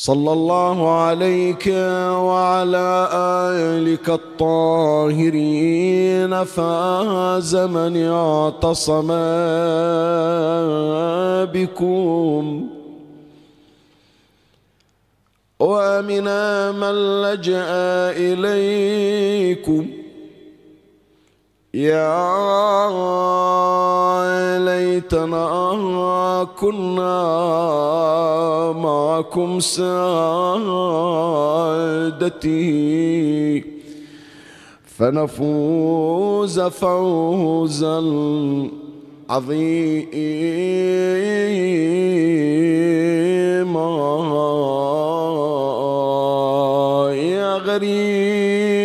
صلى الله عليك وعلى آلك الطاهرين فاز من اعتصم بكم. وامنا من لجأ إليكم. يا ليتنا كنا معكم سادتي فنفوز فوزا عظيما. يا غريب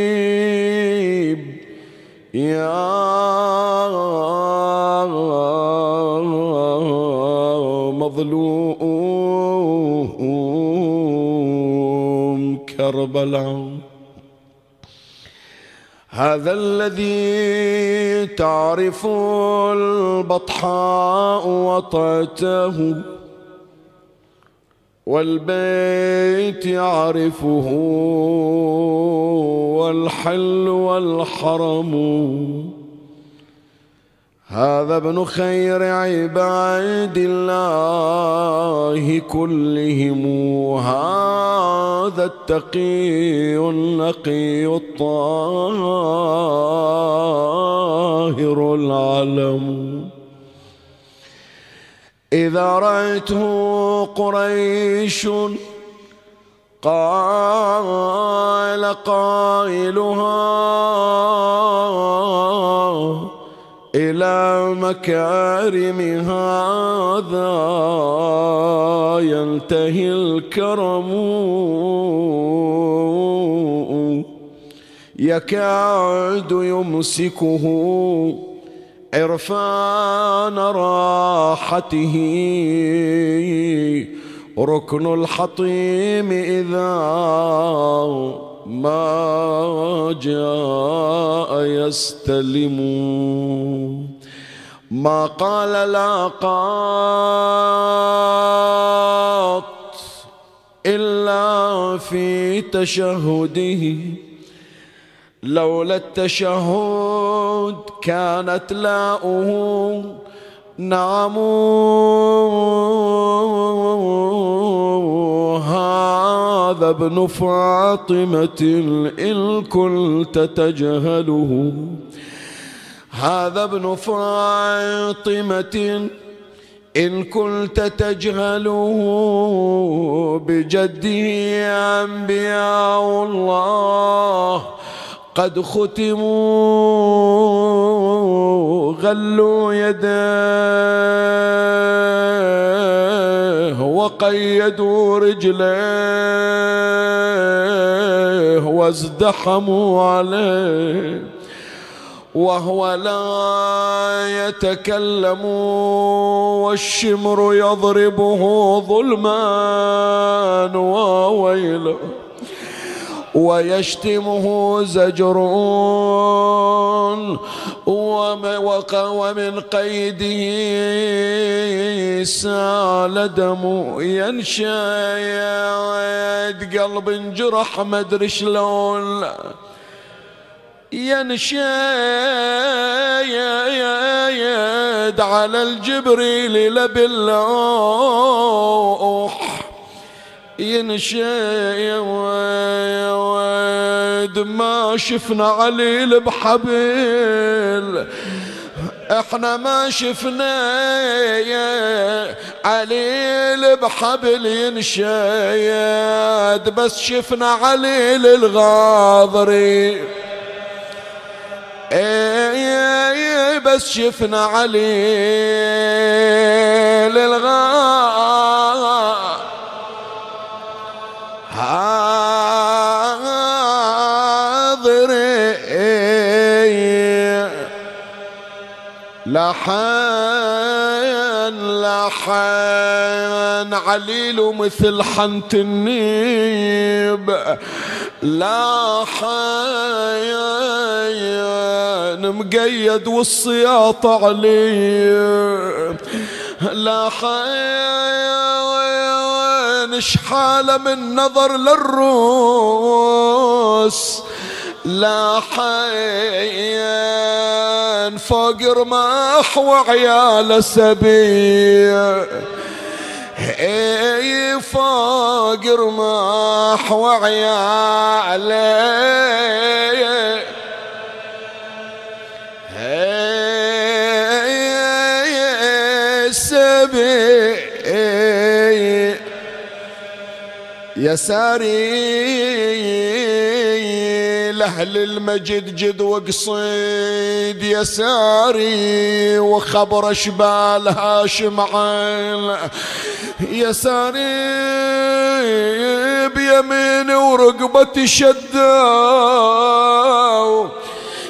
مظلوم كربلاء. هذا الذي تعرف البطحاء وطأته. والبيت يعرفه والحل والحرم. هذا ابن خير عباد الله كلهم. هذا التقي النقي الطاهر العلم. إذا رأيته قريش قال قائلها إلى مكارم هذا ينتهي الكرم يكاد يمسكه عرفان راحته. ركن الحطيم إذا ما جاء يستلم. ما قال لا قط إلا في تشهده. لولا التشهد كانت لاؤه نعم هذا ابن فاطمة الكل تتجهله هذا ابن فاطمة إن كنت تجهله بجده أنبياء الله. قد ختموا غلوا يديه وقيدوا رجليه وازدحموا عليه وهو لا يتكلم والشمر يضربه ظلما وويلا ويشتمه زجر ومن قيده سال دم ينشايد قلب انجرح مدري شلون. ينشايد على الجبريل لبالله ينشايد قد ما شفنا عليل بحبل إحنا ما شفنا يا عليل بحبل ينشيد بس شفنا عليل الغاضري. إيه بس شفنا عليل الغاضري. لحن لحن عليل مثل حنت النيب. لحن مقيد والسياط عليه لحن شحاله من نظر للروس. لا حين فوق رماح وعيال سبيع اي فوق رماح وعيال سبيع يا ساري لأهل المجد جد وقصيد يساري وخبر شبال هاشم عين. يساري بيميني ورقبتي شداو.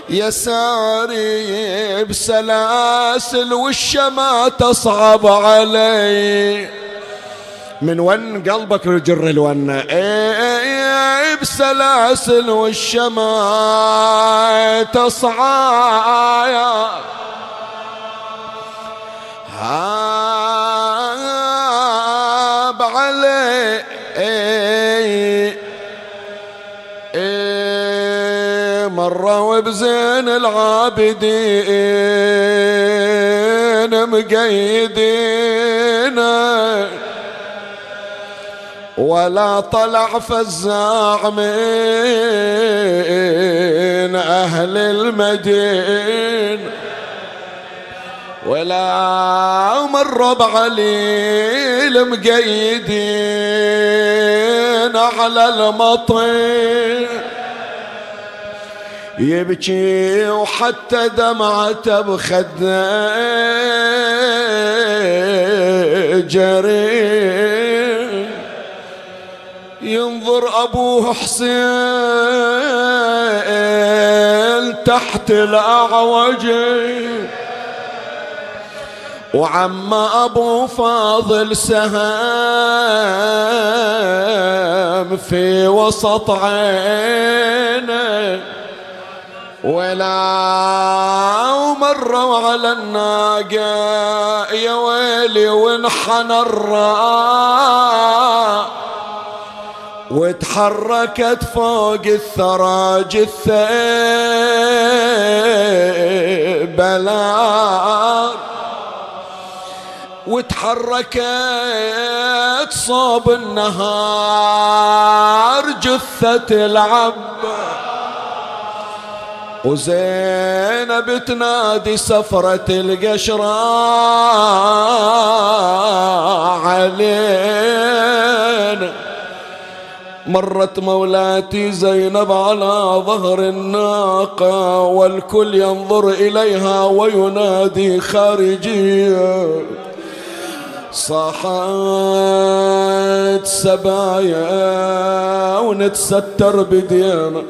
يساري بسلاسل والشما تصعب علي. من ون قلبك يجر الون. إيه بسلاسل والشماء تصعايا هاب علي مرة وبزين العابدين مقيدين. ولا طلع فزاع من أهل المدينة ولا مر بعلي المقيدين على المطير. يبكي وحتى دمعته بخده جرير. ينظر أبوه حسين تحت الأعوج. وعم أبو فاضل سهام في وسط عينه. ولا مروا على الناقة يا ويلي وانحنى الراء وتحركت فوق الثرى جثة بلار وتحركت صوب النهار جثة العب وزينب تنادي سفرة القشرة علينا. مرت مولاتي زينب على ظهر الناقة والكل ينظر إليها وينادي خارجية صاحت سبايا ونتستر بدينا.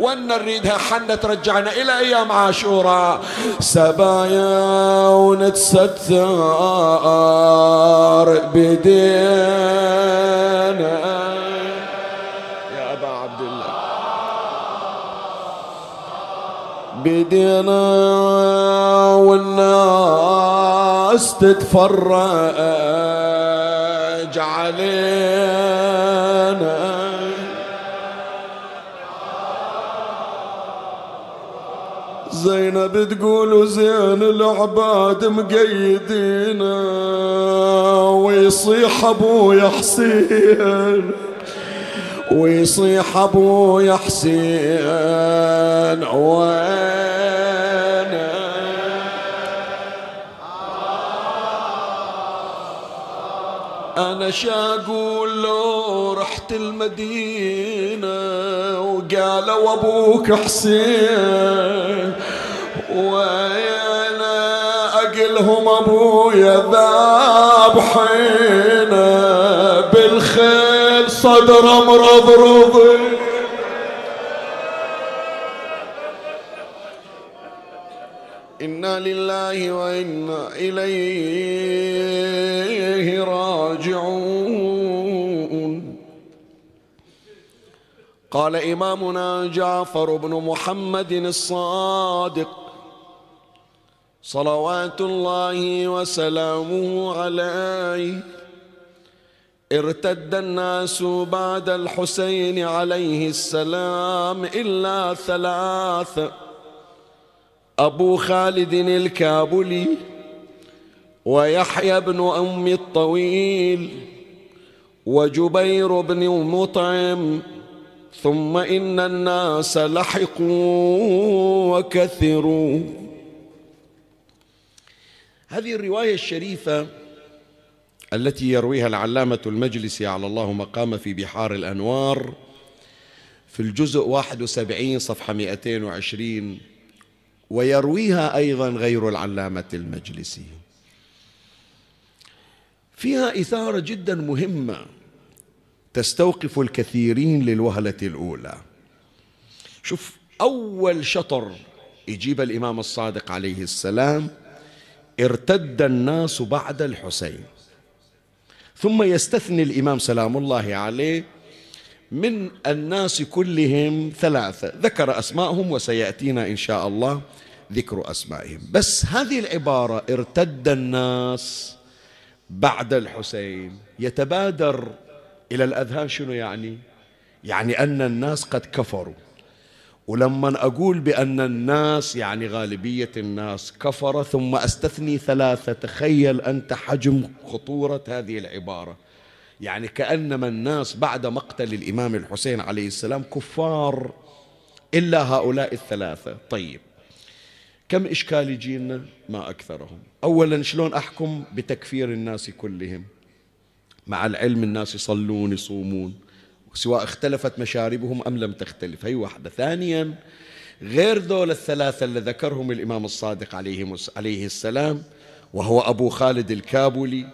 وأن نريدها حنة ترجعنا إلى أيام عاشوراء سبايا ونتستر بدينا. بدينا والناس تتفرج علينا. زينب تقول زين العباد مقيدينا ويصيح أبويا حسين. ويصيح أبو يا حسين وين أنا شاقول لو رحت المدينة وقالوا أبوك حسين وين أقلهم ابويا ذابحين بالخيل صدر مرضرض إنا لله وإنا إليه راجعون. قال إمامنا جعفر بن محمد الصادق صلوات الله وسلامه عليه. ارتد الناس بعد الحسين عليه السلام إلا ثلاث. أبو خالد الكابلي ويحيى بن أم الطويل وجبير بن مطعم ثم إن الناس لحقوا وكثروا. هذه الرواية الشريفة التي يرويها العلامة المجلسي على الله مقام في بحار الأنوار في الجزء 71 صفحة 220 ويرويها أيضا غير العلامة المجلسي. فيها إثارة جدا مهمة تستوقف الكثيرين للوهلة الأولى. شوف أول شطر يجيب الإمام الصادق عليه السلام ارتد الناس بعد الحسين. ثم يستثني الإمام سلام الله عليه من الناس كلهم ثلاثة. ذكر أسماءهم وسيأتينا إن شاء الله ذكر أسمائهم. بس هذه العبارة ارتد الناس بعد الحسين. يتبادر إلى الأذهان شنو يعني؟ يعني أن الناس قد كفروا. ولما أقول بأن الناس يعني غالبية الناس كفر ثم أستثني ثلاثة تخيل أنت حجم خطورة هذه العبارة. يعني كأنما الناس بعد مقتل الإمام الحسين عليه السلام كفار إلا هؤلاء الثلاثة. طيب كم إشكال يجينا؟ ما أكثرهم. أولا شلون أحكم بتكفير الناس كلهم؟ مع العلم الناس يصلون يصومون. سواء اختلفت مشاربهم أم لم تختلف. هي واحدة. ثانيا غير ذول الثلاثة اللي ذكرهم الإمام الصادق عليه, عليه السلام وهو أبو خالد الكابولي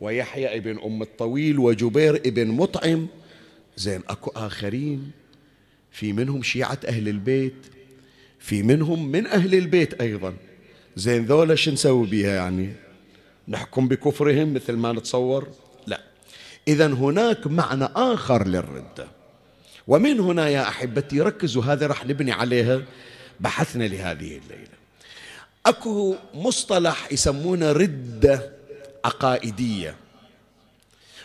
ويحيى ابن أم الطويل وجبير ابن مطعم. زين أكو آخرين في منهم شيعة أهل البيت في منهم من أهل البيت أيضا. زين ذولا شو نسوي بيها يعني؟ نحكم بكفرهم مثل ما نتصور؟ إذا هناك معنى آخر للردة ومن هنا يا أحبتي ركزوا هذا راح نبني عليها بحثنا لهذه الليلة. أكو مصطلح يسمونه ردة عقائدية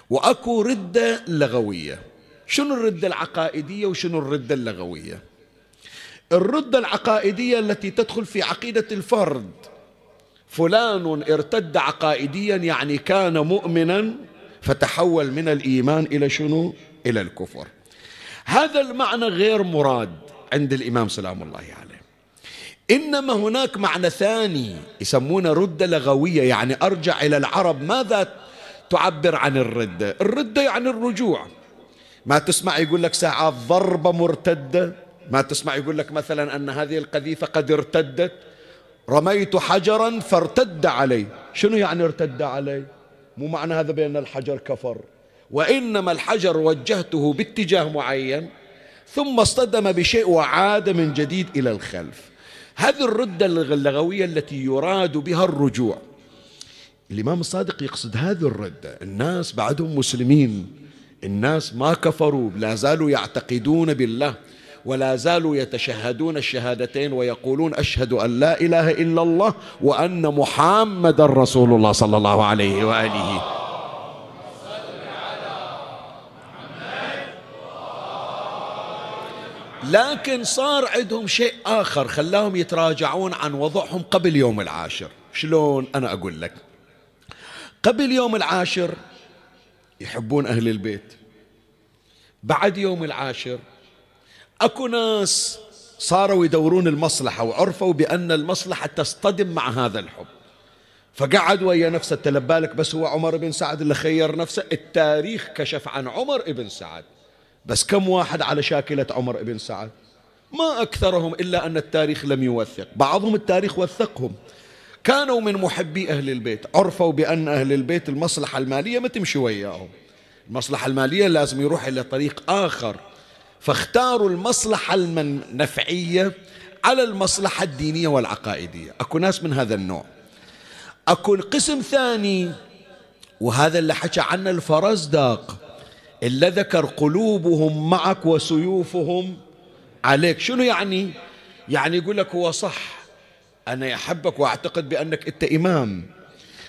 وأكو ردة لغوية. شنو الردة العقائدية وشنو الردة اللغوية؟ الردة العقائدية التي تدخل في عقيدة الفرد. فلان ارتد عقائديا يعني كان مؤمنا فتحول من الإيمان إلى شنو؟ إلى الكفر. هذا المعنى غير مراد عند الإمام سلام الله عليه. إنما هناك معنى ثاني يسمونه ردة لغوية يعني أرجع إلى العرب ماذا تعبر عن الردة الردة يعني الرجوع. ما تسمع يقول لك ساعات ضربة مرتدة؟ ما تسمع يقول لك مثلا أن هذه القذيفة قد ارتدت؟ رميت حجرا فارتد علي. شنو يعني ارتد علي؟ مو معنى هذا بأن الحجر كفر. وإنما الحجر وجهته باتجاه معين ثم اصطدم بشيء وعاد من جديد إلى الخلف. هذه الردة اللغوية التي يراد بها الرجوع. الإمام الصادق يقصد هذه الردة الناس بعدهم مسلمين الناس ما كفروا لا زالوا يعتقدون بالله. ولا زالوا يتشهدون الشهادتين ويقولون أشهد أن لا إله إلا الله وأن محمد رسول الله صلى الله عليه وآله. لكن صار عندهم شيء آخر خلاهم يتراجعون عن وضعهم قبل يوم العاشر. شلون أنا أقول لك؟ قبل يوم العاشر يحبون أهل البيت. بعد يوم العاشر أكو ناس صاروا يدورون المصلحة وعرفوا بأن المصلحة تصطدم مع هذا الحب. فقعد ويا نفسه تلبالك بس هو عمر بن سعد اللي خير نفسه؟ التاريخ كشف عن عمر بن سعد. بس كم واحد على شاكلة عمر بن سعد؟ ما أكثرهم إلا أن التاريخ لم يوثق. بعضهم التاريخ وثقهم. كانوا من محبي أهل البيت. عرفوا بأن أهل البيت المصلحة المالية ما تمشي وياهم. المصلحة المالية لازم يروح إلى طريق آخر. فاختاروا المصلحة النفعية على المصلحة الدينية والعقائدية. أكو ناس من هذا النوع. أكو قسم ثاني وهذا اللي حكى عنه الفرزدق إلا ذكر قلوبهم معك وسيوفهم عليك. شنو يعني؟ يعني يقول لك هو صح أنا أحبك وأعتقد بأنك أنت إمام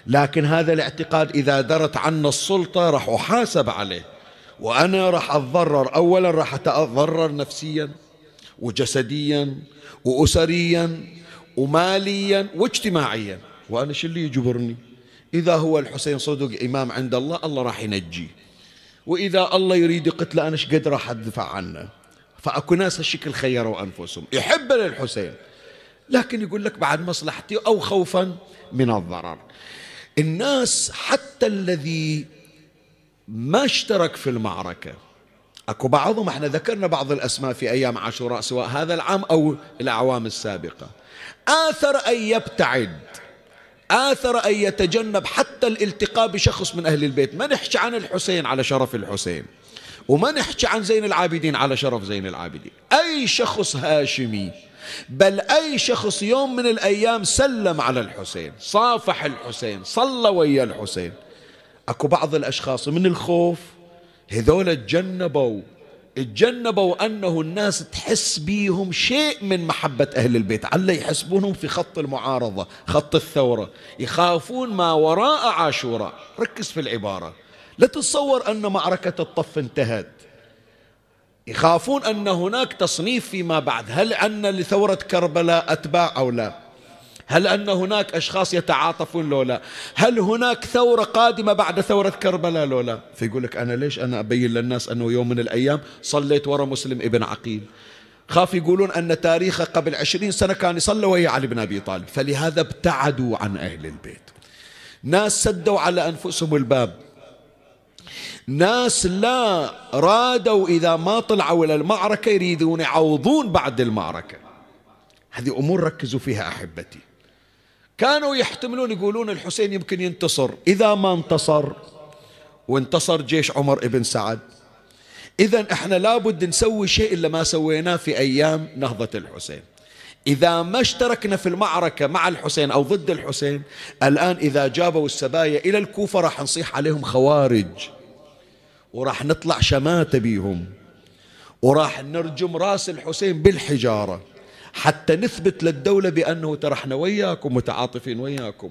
لكن هذا الاعتقاد إذا درت عنا السلطة راح أحاسب عليه. وأنا راح أتضرر. أولا راح أتضرر نفسيا وجسديا وأسريا وماليا واجتماعيا. وأنا شو اللي يجبرني؟ إذا هو الحسين صدق إمام عند الله الله راح ينجيه وإذا الله يريد قتله أنا إيش قد راح أدفع عنه؟ فأكو ناس هالشكل خيروا أنفسهم. يحب للحسين لكن يقول لك بعد مصلحتي أو خوفا من الضرر. الناس حتى الذي ما اشترك في المعركة. أكو بعضهم إحنا ذكرنا بعض الأسماء في أيام عاشوراء سواء هذا العام أو الأعوام السابقة. آثر أن يبتعد. آثر أن يتجنب حتى الالتقاء بشخص من أهل البيت. ما نحكي عن الحسين على شرف الحسين وما نحكي عن زين العابدين على شرف زين العابدين. أي شخص هاشمي بل أي شخص يوم من الأيام سلم على الحسين صافح الحسين صلى ويا الحسين. أكو بعض الأشخاص من الخوف هذول تجنبوا تجنبوا أنه الناس تحس بيهم شيء من محبة أهل البيت على يحسبونهم في خط المعارضة خط الثورة يخافون ما وراء عاشوراء. ركز في العبارة. لا تتصور أن معركة الطف انتهت. يخافون أن هناك تصنيف فيما بعد هل أن لثورة كربلاء أتباع أو لا؟ هل أن هناك أشخاص يتعاطفون لو لا هل هناك ثورة قادمة بعد ثورة كربلاء لو لا فيقول لك أنا ليش أنا أبين للناس أنه يوم من الأيام صليت ورا مسلم ابن عقيل؟ خاف يقولون أن تاريخه قبل عشرين سنة كان يصلي ويا علي بن أبي طالب فلهذا ابتعدوا عن أهل البيت. ناس سدوا على أنفسهم الباب. ناس لا رادوا إذا ما طلعوا إلى المعركة يريدون يعوضون بعد المعركة. هذه أمور ركزوا فيها أحبتي. كانوا يحتملون يقولون الحسين يمكن ينتصر. إذا ما انتصر وانتصر جيش عمر بن سعد. إذا إحنا لابد نسوي شيء إلا ما سويناه في أيام نهضة الحسين. إذا ما اشتركنا في المعركة مع الحسين أو ضد الحسين الآن إذا جابوا السبايا إلى الكوفة راح نصيح عليهم خوارج. وراح نطلع شماتة بيهم. وراح نرجم رأس الحسين بالحجارة. حتى نثبت للدولة بأنه ترى إحنا وياكم متعاطفين وياكم.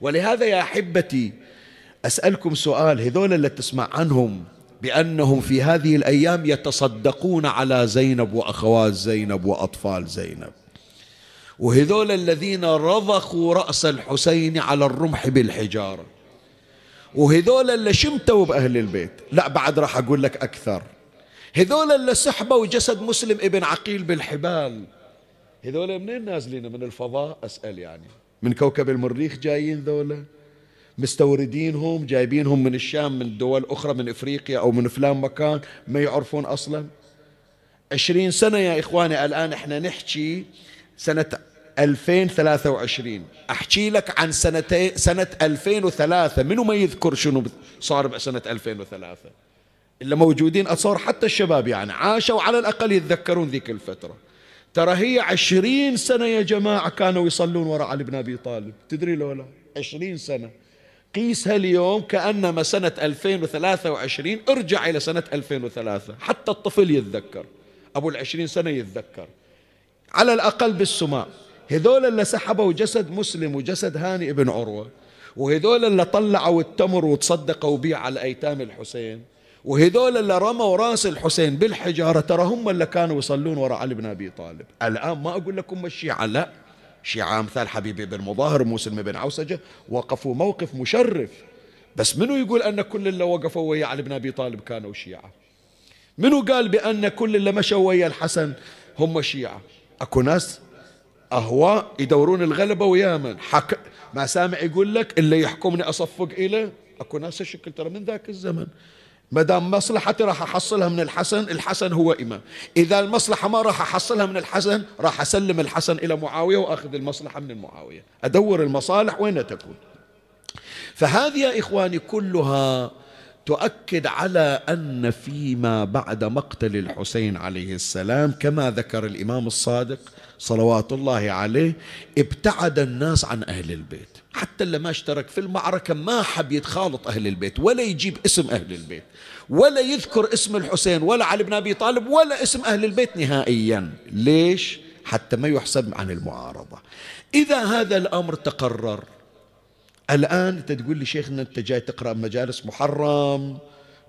ولهذا يا أحبتي أسألكم سؤال هذول اللي تسمع عنهم بأنهم في هذه الأيام يتصدقون على زينب وأخوات زينب وأطفال زينب. وهذول الذين رضخوا رأس الحسين على الرمح بالحجارة. وهذول اللي شمتوا بأهل البيت. لا بعد راح أقول لك أكثر. هذول اللي سحبوا جسد مسلم ابن عقيل بالحبال. هذول منين نازلين؟ من الفضاء؟ أسأل يعني. من كوكب المريخ جايين ذولا؟ مستوردينهم جايبينهم من الشام من دول أخرى من إفريقيا أو من فلان مكان ما يعرفون أصلا؟ عشرين سنة يا إخواني الآن إحنا نحكي سنة 2023 أحكي لك عن سنتين سنة 2003 منو ما يذكر شنو صار بسنة 2003 إلا موجودين أتصور حتى الشباب يعني. عاشوا على الأقل يتذكرون ذيك الفترة. ترى هي عشرين سنة يا جماعة كانوا يصلون وراء علي بن أبي طالب. تدري لو لا عشرين سنة. قيسها اليوم كأنما سنة 2023 ارجع إلى سنة 2003 حتى الطفل يتذكر. أبو العشرين سنة يتذكر. على الأقل بالسماء. هذول اللي سحبوا جسد مسلم وجسد هاني ابن عروة وهذول اللي طلعوا التمر وتصدقوا بيه على أيتام الحسين. وهذول اللي رموا راس الحسين بالحجارة ترى هم اللي كانوا يصلون وراء علي بن أبي طالب. الآن ما أقول لكم الشيعة لا. شيعة أمثال حبيبي بن مظاهر مسلم بن عوسجة وقفوا موقف مشرف. بس منو يقول أن كل اللي وقفوا ويا علي بن أبي طالب كانوا شيعة؟ منو قال بأن كل اللي مشوا ويا الحسن هم شيعة؟ أكو ناس أهواء يدورون الغلبة ويامن حك... ما سامع يقول لك اللي يحكمني أصفق إليه؟ أكو ناس الشكل ترى من ذاك الزمن. ما دام مصلحتي راح أحصلها من الحسن الحسن هو إمام. إذا المصلحة ما راح أحصلها من الحسن راح أسلم الحسن إلى معاوية وأخذ المصلحة من المعاويه أدور المصالح وين تكون. فهذه يا إخواني كلها تؤكد على أن فيما بعد مقتل الحسين عليه السلام كما ذكر الإمام الصادق صلوات الله عليه ابتعد الناس عن أهل البيت. حتى اللي ما اشترك في المعركة ما حب يتخالط أهل البيت ولا يجيب اسم أهل البيت ولا يذكر اسم الحسين ولا علي بن أبي طالب ولا اسم أهل البيت نهائيا. ليش؟ حتى ما يحسب عن المعارضة. إذا هذا الأمر تقرر الآن أنت تقول لي شيخنا أنت جاي تقرأ مجالس محرم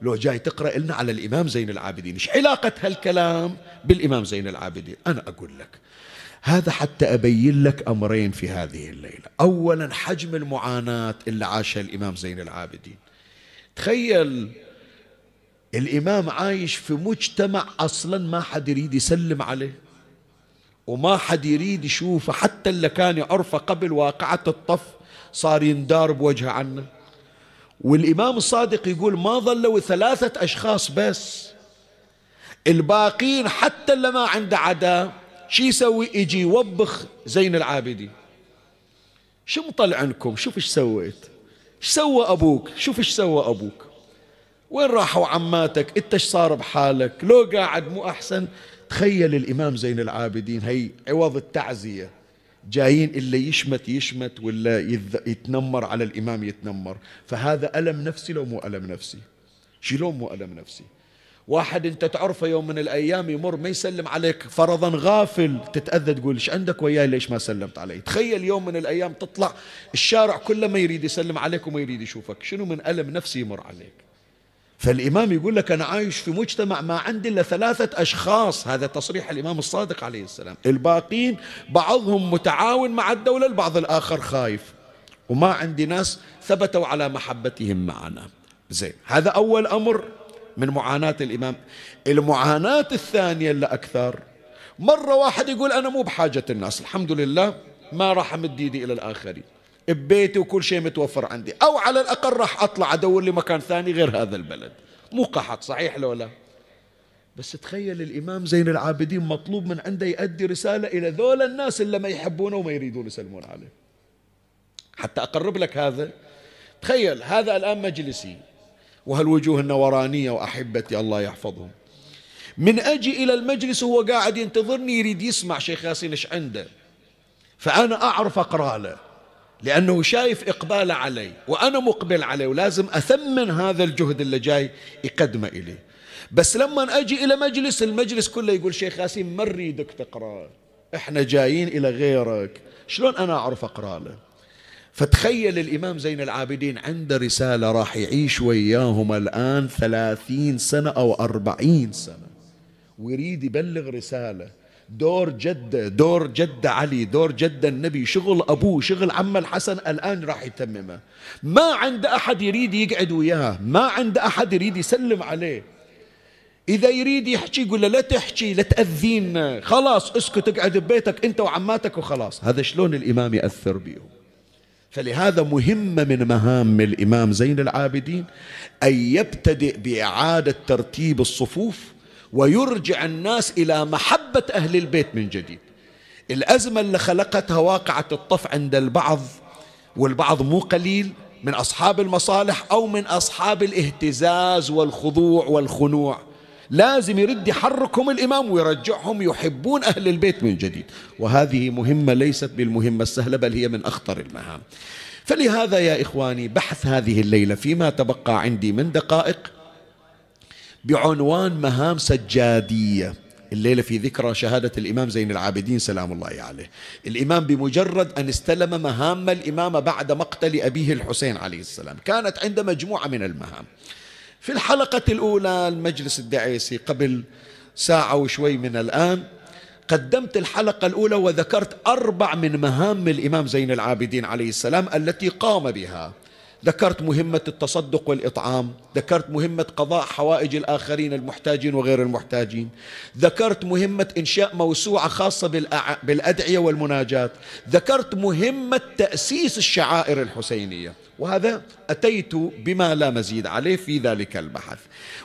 لو جاي تقرأ لنا على الإمام زين العابدين إيش علاقة هالكلام بالإمام زين العابدين؟ أنا أقول لك هذا حتى أبين لك أمرين في هذه الليلة. أولا حجم المعاناة اللي عاشها الإمام زين العابدين. تخيل الإمام عايش في مجتمع أصلا ما حد يريد يسلم عليه وما حد يريد يشوفه حتى اللي كان يعرفه قبل واقعة الطف صار يندار بوجهه عنه. والإمام الصادق يقول ما ظلوا ثلاثة أشخاص بس الباقين حتى اللي ما عنده عداء شو يسوي؟ يجي يوبخ زين العابدين. شو مطلع عنكم؟ شوف إيش سويت. إيش سوى أبوك؟ شوف إيش سوى أبوك. وين راحوا عماتك؟ إنت إيش صار بحالك؟ لو قاعد مو أحسن؟ تخيل الإمام زين العابدين هي عوض التعزية. جايين اللي يشمت يشمت ولا يتنمر على الإمام يتنمر. فهذا ألم نفسي لو مو ألم نفسي؟ شلون مو ألم نفسي؟ واحد انت تعرفه يوم من الأيام يمر ما يسلم عليك فرضا غافل تتأذى تقول إيش عندك وياي ليش ما سلمت علي؟ تخيل يوم من الأيام تطلع الشارع كله ما يريد يسلم عليك وما يريد يشوفك شنو من ألم نفسي يمر عليك؟ فالإمام يقول لك أنا عايش في مجتمع ما عندي إلا ثلاثة أشخاص هذا تصريح الإمام الصادق عليه السلام. الباقين بعضهم متعاون مع الدولة البعض الآخر خايف. وما عندي ناس ثبتوا على محبتهم معنا. زين هذا أول أمر. من معاناة الإمام. المعاناة الثانية اللي أكثر مرة واحد يقول أنا مو بحاجة الناس الحمد لله ما راح أمد إيدي إلى الآخرين. ببيتي وكل شيء متوفر عندي أو على الأقل راح أطلع أدور لي مكان ثاني غير هذا البلد. مو قحط صحيح لو لا؟ بس تخيل الإمام زين العابدين مطلوب من عنده يؤدي رسالة إلى ذول الناس اللي ما يحبونه وما يريدون يسلمون عليه. حتى أقرب لك هذا تخيل هذا الآن مجلسي. وهالوجوه النورانية وأحبتي الله يحفظهم. من أجي إلى المجلس وهو قاعد ينتظرني يريد يسمع شيخ ياسين إيش عنده. فأنا أعرف أقرأ له لأنه شايف إقباله علي وأنا مقبل عليه ولازم أثمن هذا الجهد اللي جاي يقدمه إليه بس لما أجي إلى مجلس المجلس كله يقول شيخ ياسين ما نريدك تقرأ إحنا جايين إلى غيرك شلون أنا أعرف أقرأ له فتخيل الإمام زين العابدين عنده رسالة راح يعيش وياهم الآن ثلاثين سنة أو أربعين سنة. ويريد يبلغ رسالة. دور جدة دور جدة علي دور جدة النبي شغل أبوه شغل عم الحسن الآن راح يتممه. ما عند أحد يريد يقعد وياه ما عند أحد يريد يسلم عليه. إذا يريد يحكي يقول له لا تحكي لا تأذينا. خلاص اسكت اقعد ببيتك أنت وعماتك وخلاص. هذا شلون الإمام يأثر بيهم. فلهذا مهمة من مهام الإمام زين العابدين أن يبتدئ بإعادة ترتيب الصفوف ويرجع الناس إلى محبة أهل البيت من جديد. الأزمة اللي خلقتها واقعة الطف عند البعض والبعض مو قليل من أصحاب المصالح أو من أصحاب الاهتزاز والخضوع والخنوع. لازم يرد يحركهم الإمام ويرجعهم يحبون أهل البيت من جديد. وهذه مهمة ليست بالمهمة السهلة بل هي من أخطر المهام. فلهذا يا إخواني بحث هذه الليلة فيما تبقى عندي من دقائق بعنوان مهام سجادية. الليلة في ذكرى شهادة الإمام زين العابدين سلام الله عليه. الإمام بمجرد أن استلم مهام الإمامة بعد مقتل أبيه الحسين عليه السلام. كانت عنده مجموعة من المهام. في الحلقة الأولى المجلس الدعيسي قبل ساعة وشوي من الآن قدمت الحلقة الأولى وذكرت أربع من مهام الإمام زين العابدين عليه السلام التي قام بها. ذكرت مهمة التصدق والإطعام ذكرت مهمة قضاء حوائج الآخرين المحتاجين وغير المحتاجين ذكرت مهمة إنشاء موسوعة خاصة بالأدعية والمناجات ذكرت مهمة تأسيس الشعائر الحسينية. وهذا أتيت بما لا مزيد عليه في ذلك البحث.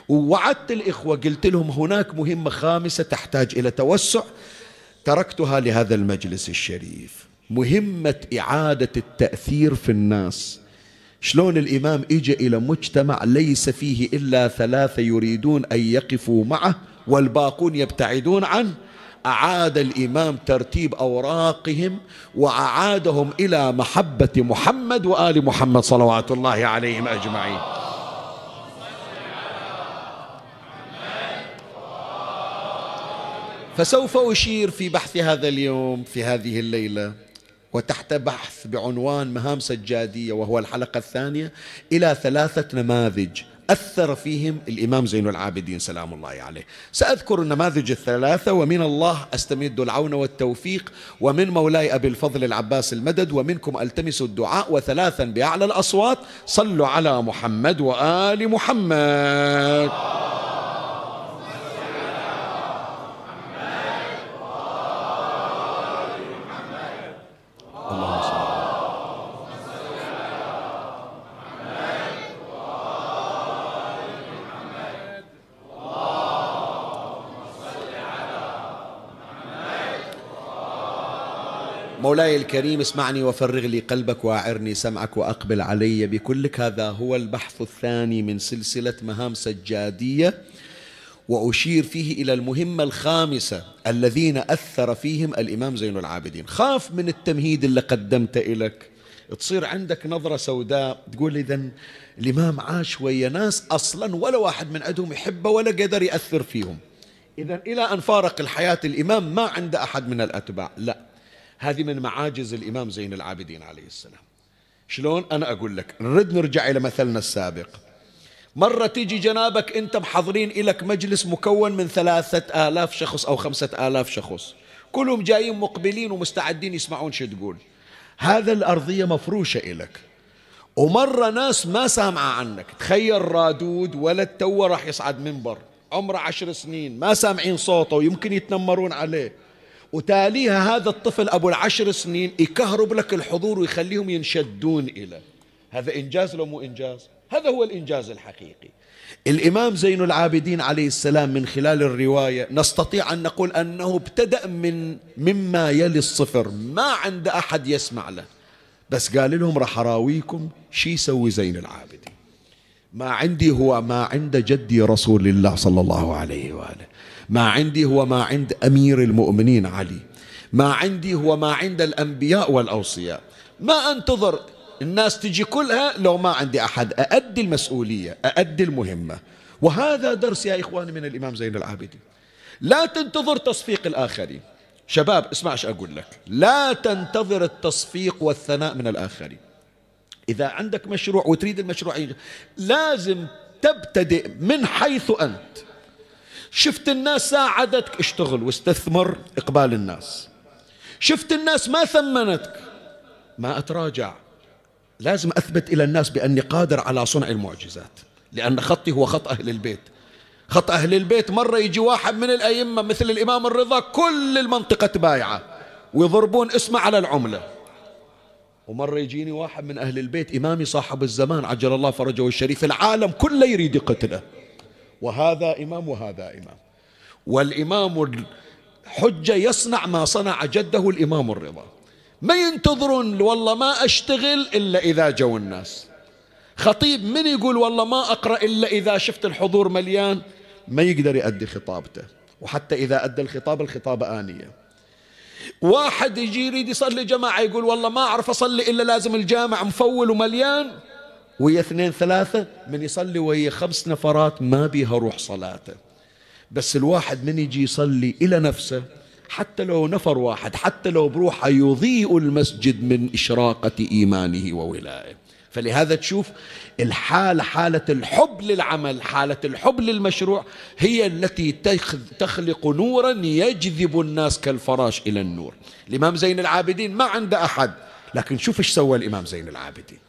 ووعدت الإخوة قلت لهم هناك مهمة خامسة تحتاج إلى توسع تركتها لهذا المجلس الشريف. مهمة إعادة التأثير في الناس. شلون الإمام إجا إلى مجتمع ليس فيه إلا ثلاثة يريدون أن يقفوا معه والباقون يبتعدون عنه؟ أعاد الإمام ترتيب أوراقهم وأعادهم إلى محبة محمد وآل محمد صلوات الله عليهم أجمعين. فسوف أشير في بحث هذا اليوم في هذه الليلة وتحت بحث بعنوان مهام سجادية وهو الحلقة الثانية إلى ثلاثة نماذج أثر فيهم الإمام زين العابدين سلام الله عليه. سأذكر النماذج الثلاثة ومن الله أستمد العون والتوفيق ومن مولاي أبي الفضل العباس المدد ومنكم ألتمس الدعاء وثلاثا بأعلى الأصوات صلوا على محمد وآل محمد. مولاي الكريم اسمعني وفرغ لي قلبك واعرني سمعك وأقبل علي. بكلك هذا هو البحث الثاني من سلسلة مهام سجادية وأشير فيه إلى المهمة الخامسة الذين أثر فيهم الإمام زين العابدين. خاف من التمهيد اللي قدمته لك تصير عندك نظرة سوداء تقول اذا الإمام عاش ويا ناس أصلا ولا واحد من عندهم يحبه ولا قدر يأثر فيهم. اذا إلى أن فارق الحياة الإمام ما عنده أحد من الأتباع. لا. هذه من معاجز الإمام زين العابدين عليه السلام. شلون؟ أنا أقول لك نرد نرجع إلى مثلنا السابق. مرة تيجي جنابك أنت محضرين إلك مجلس مكون من ثلاثة آلاف شخص أو خمسة آلاف شخص. كلهم جايين مقبلين ومستعدين يسمعون شو تقول. هذا الأرضية مفروشة إلك. ومرة ناس ما سامعة عنك. تخيل رادود ولد تو راح يصعد منبر. عمره عشر سنين ما سامعين صوته ويمكن يتنمرون عليه. وتاليها هذا الطفل أبو العشر سنين يكهرب لك الحضور ويخليهم ينشدون إلى. هذا إنجاز لو مو إنجاز؟ هذا هو الإنجاز الحقيقي. الإمام زين العابدين عليه السلام من خلال الرواية نستطيع أن نقول أنه ابتدأ من مما يلي الصفر. ما عند أحد يسمع له. بس قال لهم راح أراويكم شي يسوي زين العابدين. ما عندي هو ما عند جدي رسول الله صلى الله عليه وآله. ما عندي هو ما عند أمير المؤمنين علي. ما عندي هو ما عند الأنبياء والأوصياء. ما أنتظر الناس تجي كلها لو ما عندي أحد. أأدي المسؤولية أأدي المهمة. وهذا درس يا إخواني من الإمام زين العابدين. لا تنتظر تصفيق الآخرين. شباب اسمع إيش أقول لك. لا تنتظر التصفيق والثناء من الآخرين. إذا عندك مشروع وتريد المشروع لازم تبتدئ من حيث أنت. شفت الناس ساعدتك اشتغل واستثمر إقبال الناس. شفت الناس ما ثمنتك ما أتراجع. لازم أثبت إلى الناس بأني قادر على صنع المعجزات لأن خطي هو خط أهل البيت. خط أهل البيت مرة يجي واحد من الأئمة مثل الإمام الرضا كل المنطقة تبايعه ويضربون اسمه على العملة. ومرة يجيني واحد من أهل البيت إمامي صاحب الزمان عجل الله فرجه الشريف العالم كله يريد يقتله وهذا إمام وهذا إمام. والإمام الحجة يصنع ما صنع جده الإمام الرضا. ما ينتظرون والله ما أشتغل إلا إذا جو الناس. خطيب من يقول والله ما أقرأ إلا إذا شفت الحضور مليان؟ ما يقدر يؤدي خطابته. وحتى إذا أدى الخطاب الخطاب آنية. واحد يجي يريد يصلي جماعة يقول والله ما أعرف أصلي إلا لازم الجامع مفول ومليان. ويا اثنين ثلاثة من يصلي ويا خمس نفرات ما بيها روح صلاته. بس الواحد من يجي يصلي إلى نفسه حتى لو نفر واحد حتى لو بروحه يضيء المسجد من إشراقة إيمانه وولائه فلهذا تشوف الحالة حالة الحب للعمل حالة الحب للمشروع هي التي تخلق نورا يجذب الناس كالفراش إلى النور. الإمام زين العابدين ما عنده أحد. لكن شوف إيش سوى الإمام زين العابدين.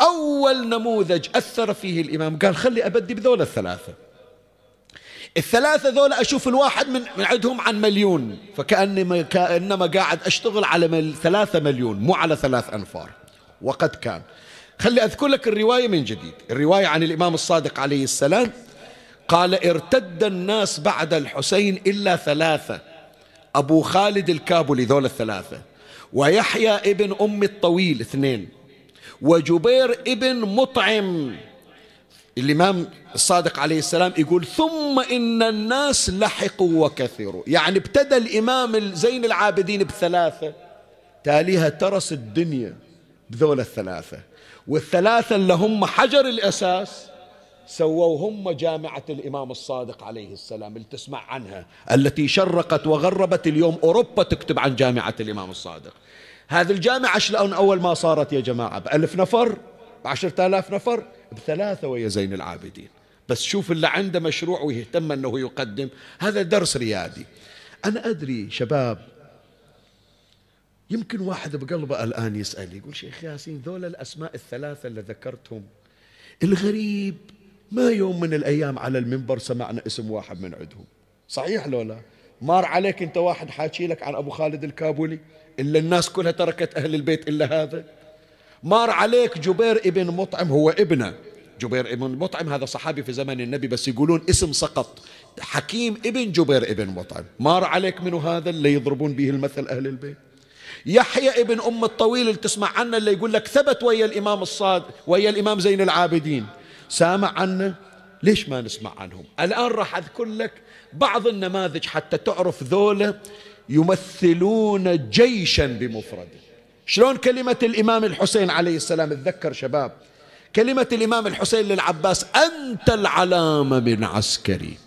أول نموذج أثر فيه الإمام. قال خلي أبدي بذول الثلاثة. الثلاثة ذولا أشوف الواحد من عندهم عن مليون. فكأنما كأنما قاعد أشتغل على ثلاثة مليون مو على ثلاث أنفار. وقد كان. خلي أذكر لك الرواية من جديد. الرواية عن الإمام الصادق عليه السلام. قال ارتد الناس بعد الحسين إلا ثلاثة. أبو خالد الكابلي ذول الثلاثة. ويحيى ابن أم الطويل اثنين. وجبير ابن مطعم. الإمام الصادق عليه السلام يقول ثم إن الناس لحقوا وكثروا. يعني ابتدى الإمام زين العابدين بثلاثة. تاليها ترس الدنيا بذول الثلاثة. والثلاثة اللي هم حجر الأساس سووا هم جامعة الإمام الصادق عليه السلام اللي تسمع عنها التي شرقت وغربت اليوم أوروبا تكتب عن جامعة الإمام الصادق. هذه الجامعة شلون أول ما صارت يا جماعة؟ بألف نفر بعشرة آلاف نفر بثلاثة ويا زين العابدين. بس شوف اللي عنده مشروع ويهتم أنه يقدم. هذا درس ريادي. أنا أدري شباب يمكن واحد بقلبه الآن يسأل يقول شيخ ياسين ذولا الأسماء الثلاثة اللي ذكرتهم الغريب ما يوم من الأيام على المنبر سمعنا اسم واحد من عندهم. صحيح لو لا مار عليك أنت واحد حاكي لك عن أبو خالد الكابولي؟ إلا الناس كلها تركت أهل البيت إلا هذا. مار عليك جبير ابن مطعم هو ابنه. جبير ابن مطعم هذا صحابي في زمن النبي بس يقولون اسم سقط. حكيم ابن جبير ابن مطعم. مار عليك منه هذا اللي يضربون به المثل أهل البيت؟ يحيى ابن أم الطويل اللي تسمع عنه اللي يقول لك ثبت ويا الإمام الصاد ويا الإمام زين العابدين. سامع عنه؟ ليش ما نسمع عنهم؟ الآن راح أذكر لك بعض النماذج حتى تعرف ذولا يمثلون جيشا بمفرده. شلون كلمة الإمام الحسين عليه السلام؟ تذكر شباب كلمة الإمام الحسين للعباس أنت العلامة من عسكري.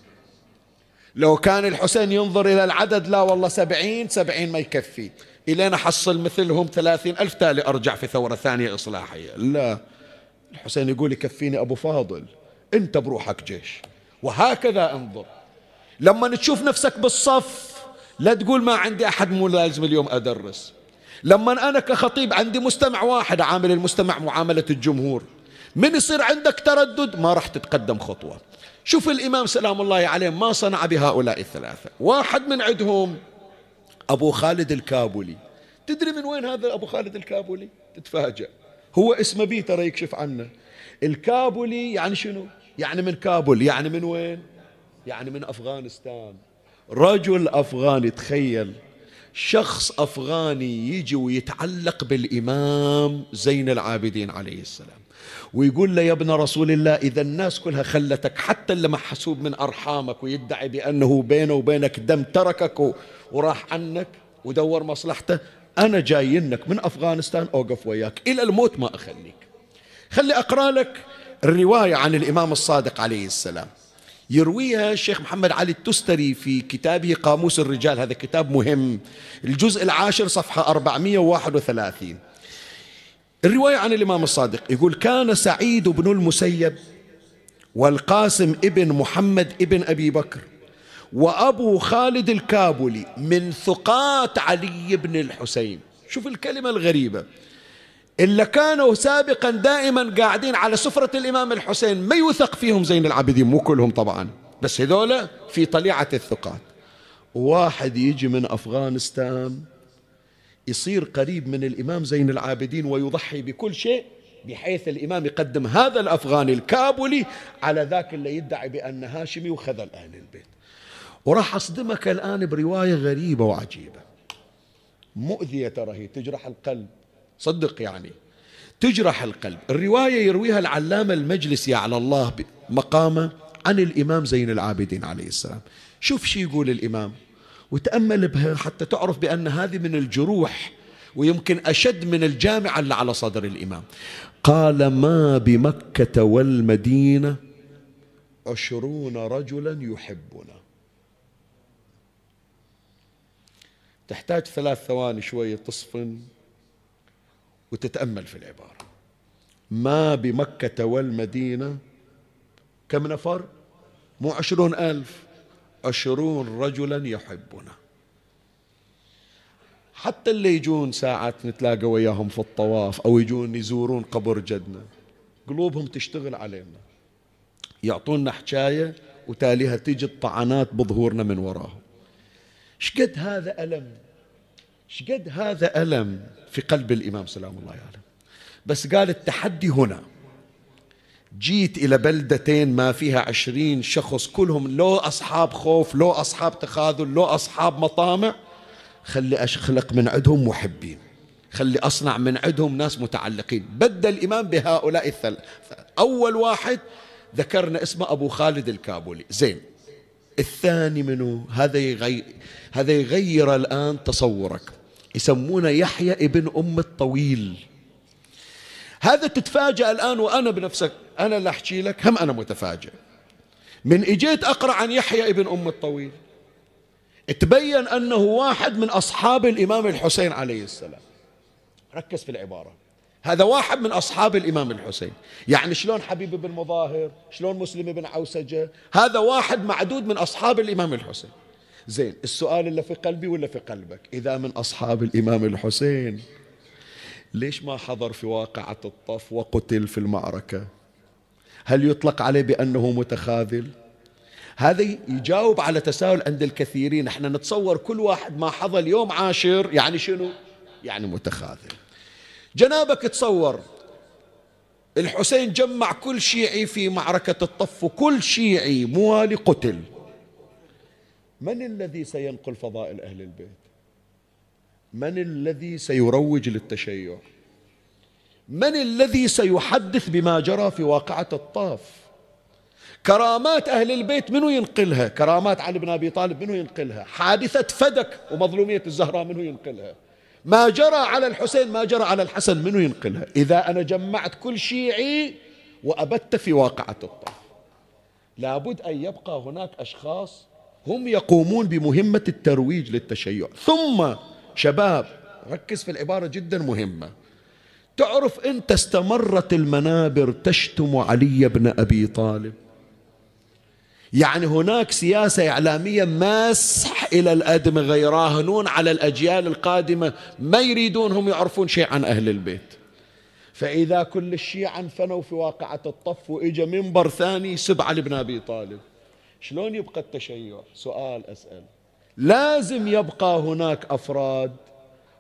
لو كان الحسين ينظر إلى العدد لا والله سبعين سبعين ما يكفي. إلين أحصل مثلهم ثلاثين ألف تالي. أرجع في ثورة ثانية إصلاحية. لا الحسين يقول يكفيني أبو فاضل. أنت بروحك جيش. وهكذا انظر. لما تشوف نفسك بالصف لا تقول ما عندي أحد مو لازم اليوم أدرس. لما أنا كخطيب عندي مستمع واحد عامل المستمع معاملة الجمهور. من يصير عندك تردد؟ ما راح تتقدم خطوة. شوف الإمام سلام الله عليه ما صنع بهؤلاء الثلاثة. واحد من عندهم أبو خالد الكابولي. تدري من وين هذا أبو خالد الكابولي؟ تتفاجأ. هو اسمه بيه ترى يكشف عنه. الكابولي يعني شنو؟ يعني من كابول يعني من وين؟ يعني من أفغانستان. رجل أفغاني تخيل. شخص أفغاني يجي ويتعلق بالإمام زين العابدين عليه السلام ويقول له يا ابن رسول الله إذا الناس كلها خلتك حتى اللي محسوب من أرحامك ويدعي بأنه بينه وبينك دم تركك وراح عنك ودور مصلحته أنا جاينك من أفغانستان أوقف وياك إلى الموت ما أخليك. خلي أقرأ لك الرواية عن الإمام الصادق عليه السلام. يرويها الشيخ محمد علي التستري في كتابه قاموس الرجال. هذا كتاب مهم. الجزء العاشر صفحة 431 الرواية عن الإمام الصادق يقول كان سعيد بن المسيب والقاسم ابن محمد ابن أبي بكر وأبو خالد الكابلي من ثقات علي بن الحسين. شوف الكلمة الغريبة. إلا كانوا سابقا دائما قاعدين على سفرة الإمام الحسين ما يوثق فيهم زين العابدين مو كلهم طبعا بس هذولا في طليعة الثقات. واحد يجي من أفغانستان يصير قريب من الإمام زين العابدين ويضحي بكل شيء بحيث الإمام يقدم هذا الأفغاني الكابولي على ذاك اللي يدعي بأنه هاشمي وخذل أهل البيت. وراح أصدمك الآن برواية غريبة وعجيبة. مؤذية ترى هي تجرح القلب. صدق يعني. تجرح القلب. الرواية يرويها العلامة المجلسي على الله مقامه عن الإمام زين العابدين عليه السلام. شوف شي يقول الإمام. وتأمل بها حتى تعرف بأن هذه من الجروح ويمكن أشد من الجامعة اللي على صدر الإمام. قال ما بمكة والمدينة عشرون رجلا يحبنا. تحتاج ثلاث ثواني شوية تصفن. وتتأمل في العبارة. ما بمكة والمدينة كم نفر؟ مو عشرون ألف. عشرون رجلا يحبنا. حتى اللي يجون ساعات نتلاقى وياهم في الطواف أو يجون يزورون قبر جدنا قلوبهم تشتغل علينا. يعطونا حكاية وتاليها تجي الطعنات بظهورنا من وراهم. شقد هذا ألم؟ شقد هذا ألم في قلب الإمام سلام الله عليه. يعني. بس قال التحدي هنا. جيت إلى بلدتين ما فيها عشرين شخص كلهم لو أصحاب خوف لو أصحاب تخاذل لو أصحاب مطامع. خلي أخلق من عندهم محبين. خلي أصنع من عندهم ناس متعلقين. بدأ الإمام بهؤلاء الثلاثة أول واحد ذكرنا اسمه أبو خالد الكابولي. زين. الثاني منه هذا يغير هذا يغير الآن تصورك. يسمونه يحيى ابن أم الطويل. هذا تتفاجأ الآن وأنا بنفسك. أنا اللي أحكي لك هم أنا متفاجئ. من إجيت أقرأ عن يحيى ابن أم الطويل. تبين أنه واحد من أصحاب الإمام الحسين عليه السلام. ركز في العبارة. هذا واحد من أصحاب الإمام الحسين. يعني شلون حبيب بن مظاهر شلون مسلم بن عوسجة. هذا واحد معدود من أصحاب الإمام الحسين. زين السؤال اللي في قلبي ولا في قلبك. إذا من أصحاب الإمام الحسين ليش ما حضر في واقعة الطف وقتل في المعركة؟ هل يطلق عليه بأنه متخاذل؟ هذا يجاوب على تساؤل عند الكثيرين. إحنا نتصور كل واحد ما حضر يوم عاشر يعني شنو؟ يعني متخاذل. جنابك تصور الحسين جمع كل شيعي في معركة الطف وكل شيعي موالي قتل. من الذي سينقل فضائل أهل البيت؟ من الذي سيروج للتشيع؟ من الذي سيحدث بما جرى في واقعة الطاف؟ كرامات أهل البيت منو ينقلها؟ كرامات علي بن أبي طالب منو ينقلها؟ حادثة فدك ومظلومية الزهراء منو ينقلها؟ ما جرى على الحسين ما جرى على الحسن منو ينقلها؟ إذا أنا جمعت كل شيعي وأبت في واقعة الطاف. لابد أن يبقى هناك أشخاص هم يقومون بمهمة الترويج للتشيع. ثم شباب ركز في العبارة جدا مهمة. تعرف أنت استمرت المنابر تشتم علي بن أبي طالب. يعني هناك سياسة إعلامية مسح إلى الأدمغة يراهنون على الأجيال القادمة ما يريدون هم يعرفون شيء عن أهل البيت. فإذا كل الشيعة انفنوا في واقعة الطف وإجا منبر ثاني سب علي بن أبي طالب. شلون يبقى التشيع؟ سؤال أسأل. لازم يبقى هناك أفراد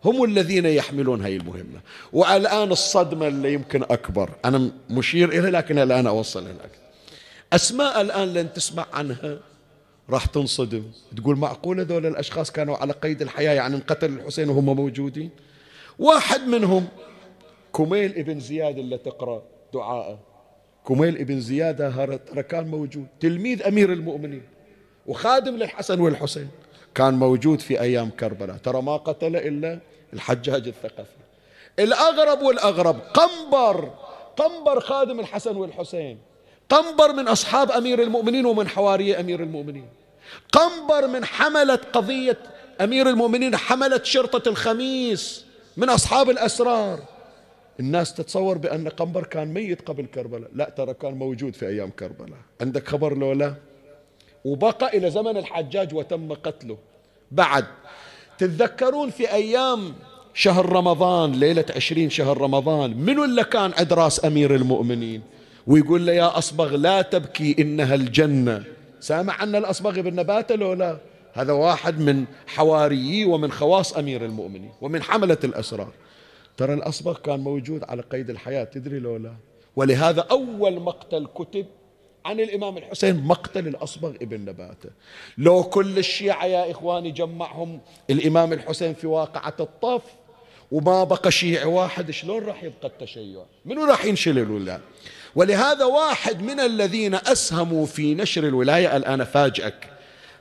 هم الذين يحملون هذه المهمة. والآن الصدمة اللي يمكن أكبر. أنا مشير إليها لكن الآن أوصل لك أسماء الآن لن تسمع عنها. راح تنصدم. تقول معقولة ذول الأشخاص كانوا على قيد الحياة؟ يعني انقتل الحسين وهم موجودين. واحد منهم كميل ابن زياد اللي تقرأ دعاءه. كميل ابن زياد ترى كان موجود. تلميذ أمير المؤمنين. وخادم للحسن والحسين. كان موجود في أيام كربلاء. ترى ما قتل إلا الحجاج الثقفي. الأغرب والأغرب قنبر. قنبر خادم الحسن والحسين. قنبر من أصحاب أمير المؤمنين ومن حواري أمير المؤمنين. قنبر من حملة قضية أمير المؤمنين حملة شرطة الخميس من أصحاب الأسرار. الناس تتصور بأن قنبر كان ميت قبل كربلاء. لا ترى كان موجود في أيام كربلاء. عندك خبر لو لا؟ وبقى إلى زمن الحجاج وتم قتله. بعد تتذكرون في أيام شهر رمضان ليلة عشرين شهر رمضان منو اللي كان عند راس أمير المؤمنين؟ ويقول له يا أصبغ لا تبكي إنها الجنة. سامع عن الأصبغ بن نباتة لو لا؟ هذا واحد من حواريي ومن خواص أمير المؤمنين ومن حملة الأسرار. ترى الأصبغ كان موجود على قيد الحياة تدري لو لا؟ ولهذا أول مقتل كتب عن الإمام الحسين مقتل الأصبغ ابن نباتة. لو كل الشيعة يا إخواني جمعهم الإمام الحسين في واقعة الطف وما بقى شيعي واحد شلون راح يبقى التشيع؟ منو راح ينشل الولاية؟ ولهذا واحد من الذين أسهموا في نشر الولاية الآن فاجئك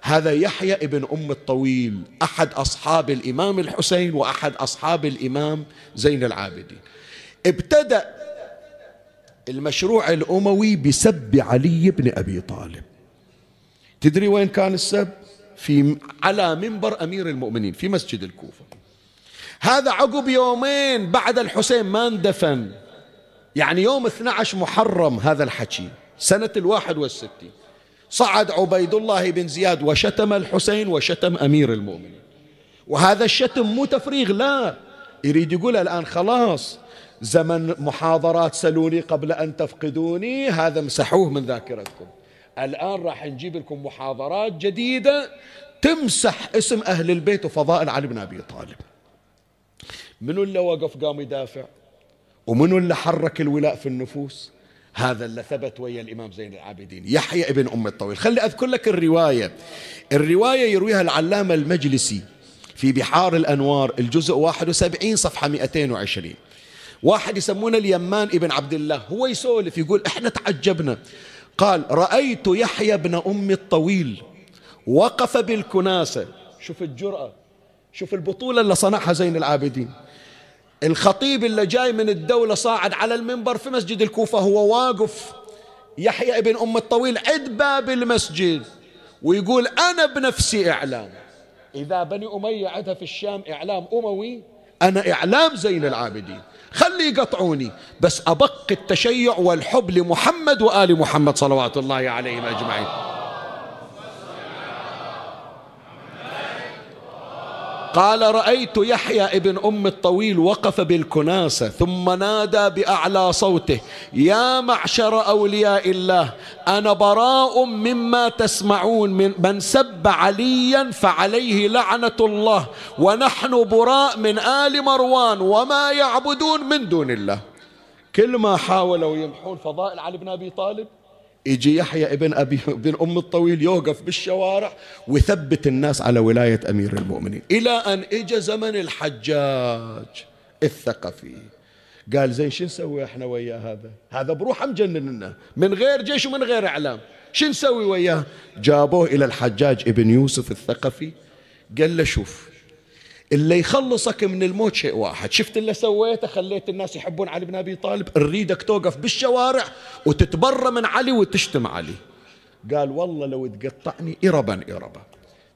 هذا يحيى ابن أم الطويل أحد أصحاب الإمام الحسين وأحد أصحاب الإمام زين العابدين. ابتدأ المشروع الأموي بسب علي بن أبي طالب. تدري وين كان السب؟ في على منبر أمير المؤمنين في مسجد الكوفة. هذا عقب يومين بعد الحسين ما اندفن. يعني يوم 12 محرم هذا الحكي سنة الواحد والستين. صعد عبيد الله بن زياد وشتم الحسين وشتم أمير المؤمنين. وهذا الشتم مو تفريغ لا. يريد يقول الآن خلاص زمن محاضرات سلوني قبل أن تفقدوني هذا مسحوه من ذاكرتكم. الآن راح نجيب لكم محاضرات جديدة تمسح اسم أهل البيت وفضائل علي بن أبي طالب. منو اللي وقف قام يدافع؟ ومنو اللي حرك الولاء في النفوس؟ هذا اللي ثبت ويا الإمام زين العابدين. يحيى ابن أم الطويل. خلي أذكر لك الرواية. الرواية يرويها العلامة المجلسي في بحار الأنوار الجزء 71 صفحة 220 واحد يسمونه اليمان ابن عبد الله. هو يسولف يقول إحنا تعجبنا. قال رأيت يحيى بن أم الطويل وقف بالكناسة. شوف الجرأة. شوف البطولة اللي صنعها زين العابدين. الخطيب اللي جاي من الدولة صاعد على المنبر في مسجد الكوفة هو واقف. يحيى ابن أم الطويل عد باب المسجد ويقول أنا بنفسي إعلام. إذا بني أمية عندها في الشام إعلام أموي أنا إعلام زين العابدين. خلي يقطعوني بس أبق التشيع والحب لمحمد وآل محمد صلوات الله عليهم أجمعين. قال رأيت يحيى ابن أم الطويل وقف بالكناسة ثم نادى بأعلى صوته يا معشر أولياء الله أنا براء مما تسمعون من من سب عليا فعليه لعنة الله ونحن براء من آل مروان وما يعبدون من دون الله. كل ما حاولوا يمحون فضائل علي بن أبي طالب يجي يحيى ابن أبي ابن أم الطويل يوقف بالشوارع ويثبت الناس على ولاية أمير المؤمنين. إلى أن إجا زمن الحجاج الثقفي. قال زين شو نسوي إحنا وياه هذا؟ هذا بروحه مجنننا من غير جيش ومن غير إعلام. شو نسوي وياه؟ جابوه إلى الحجاج ابن يوسف الثقفي. قال له شوف اللي يخلصك من الموت شيء واحد. شفت اللي سويته؟ خليت الناس يحبون علي بن أبي طالب؟ نريدك توقف بالشوارع وتتبرى من علي وتشتم علي. قال والله لو تقطعني إربا إربا.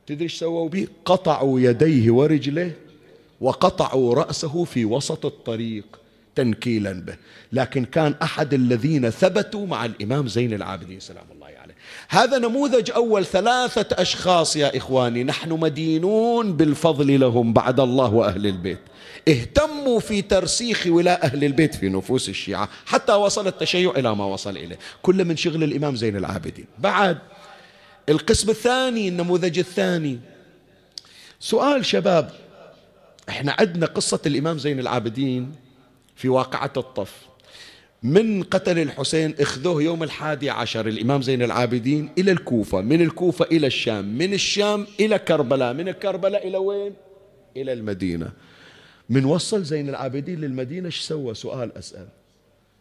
تدري إيش سووا به قطعوا يديه ورجليه وقطعوا رأسه في وسط الطريق تنكيلا به. لكن كان أحد الذين ثبتوا مع الإمام زين العابدين سلام الله هذا نموذج أول ثلاثة أشخاص يا إخواني نحن مدينون بالفضل لهم بعد الله وأهل البيت. اهتموا في ترسيخ ولاء أهل البيت في نفوس الشيعة حتى وصل التشيع إلى ما وصل إليه. كل من شغل الإمام زين العابدين. بعد القسم الثاني النموذج الثاني. سؤال شباب إحنا عندنا قصة الإمام زين العابدين في واقعة الطف. من قتل الحسين إخذوه يوم الحادي عشر. الإمام زين العابدين إلى الكوفة من الكوفة إلى الشام من الشام إلى كربلاء. من كربلاء إلى وين؟ إلى المدينة. من وصل زين العابدين للمدينة إيش سوى؟ سؤال أسأل.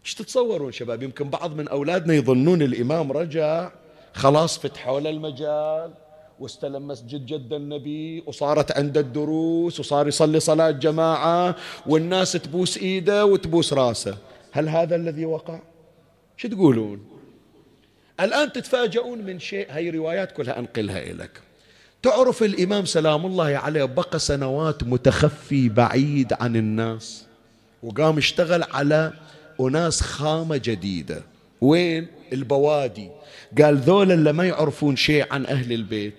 إيش تتصورون شباب؟ يمكن بعض من أولادنا يظنون الإمام رجع خلاص فتحوا له المجال واستلم مسجد جد النبي وصارت عنده الدروس وصار يصلي صلاة جماعة والناس تبوس إيده وتبوس راسه. هل هذا الذي وقع؟ شو تقولون؟ الآن تتفاجؤون من شيء هاي روايات كلها أنقلها إليك تعرف الإمام سلام الله عليه بقى سنوات متخفي بعيد عن الناس وقام اشتغل على أناس خامة جديدة وين؟ البوادي قال ذول اللي ما يعرفون شيء عن أهل البيت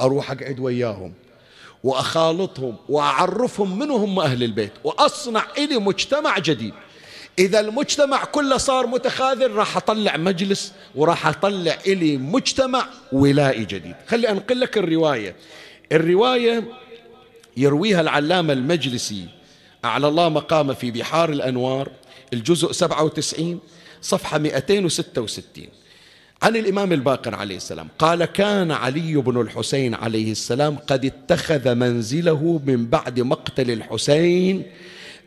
أروح أقعد وياهم وأخالطهم وأعرفهم من هم أهل البيت وأصنع إلي مجتمع جديد إذا المجتمع كله صار متخاذل راح أطلع مجلس وراح أطلع إلي مجتمع ولائي جديد. خلي أنقل لك الرواية. الرواية يرويها العلامة المجلسي. أعلى الله مقامه في بحار الأنوار الجزء 97 صفحة 266 عن الإمام الباقر عليه السلام قال كان علي بن الحسين عليه السلام قد اتخذ منزله من بعد مقتل الحسين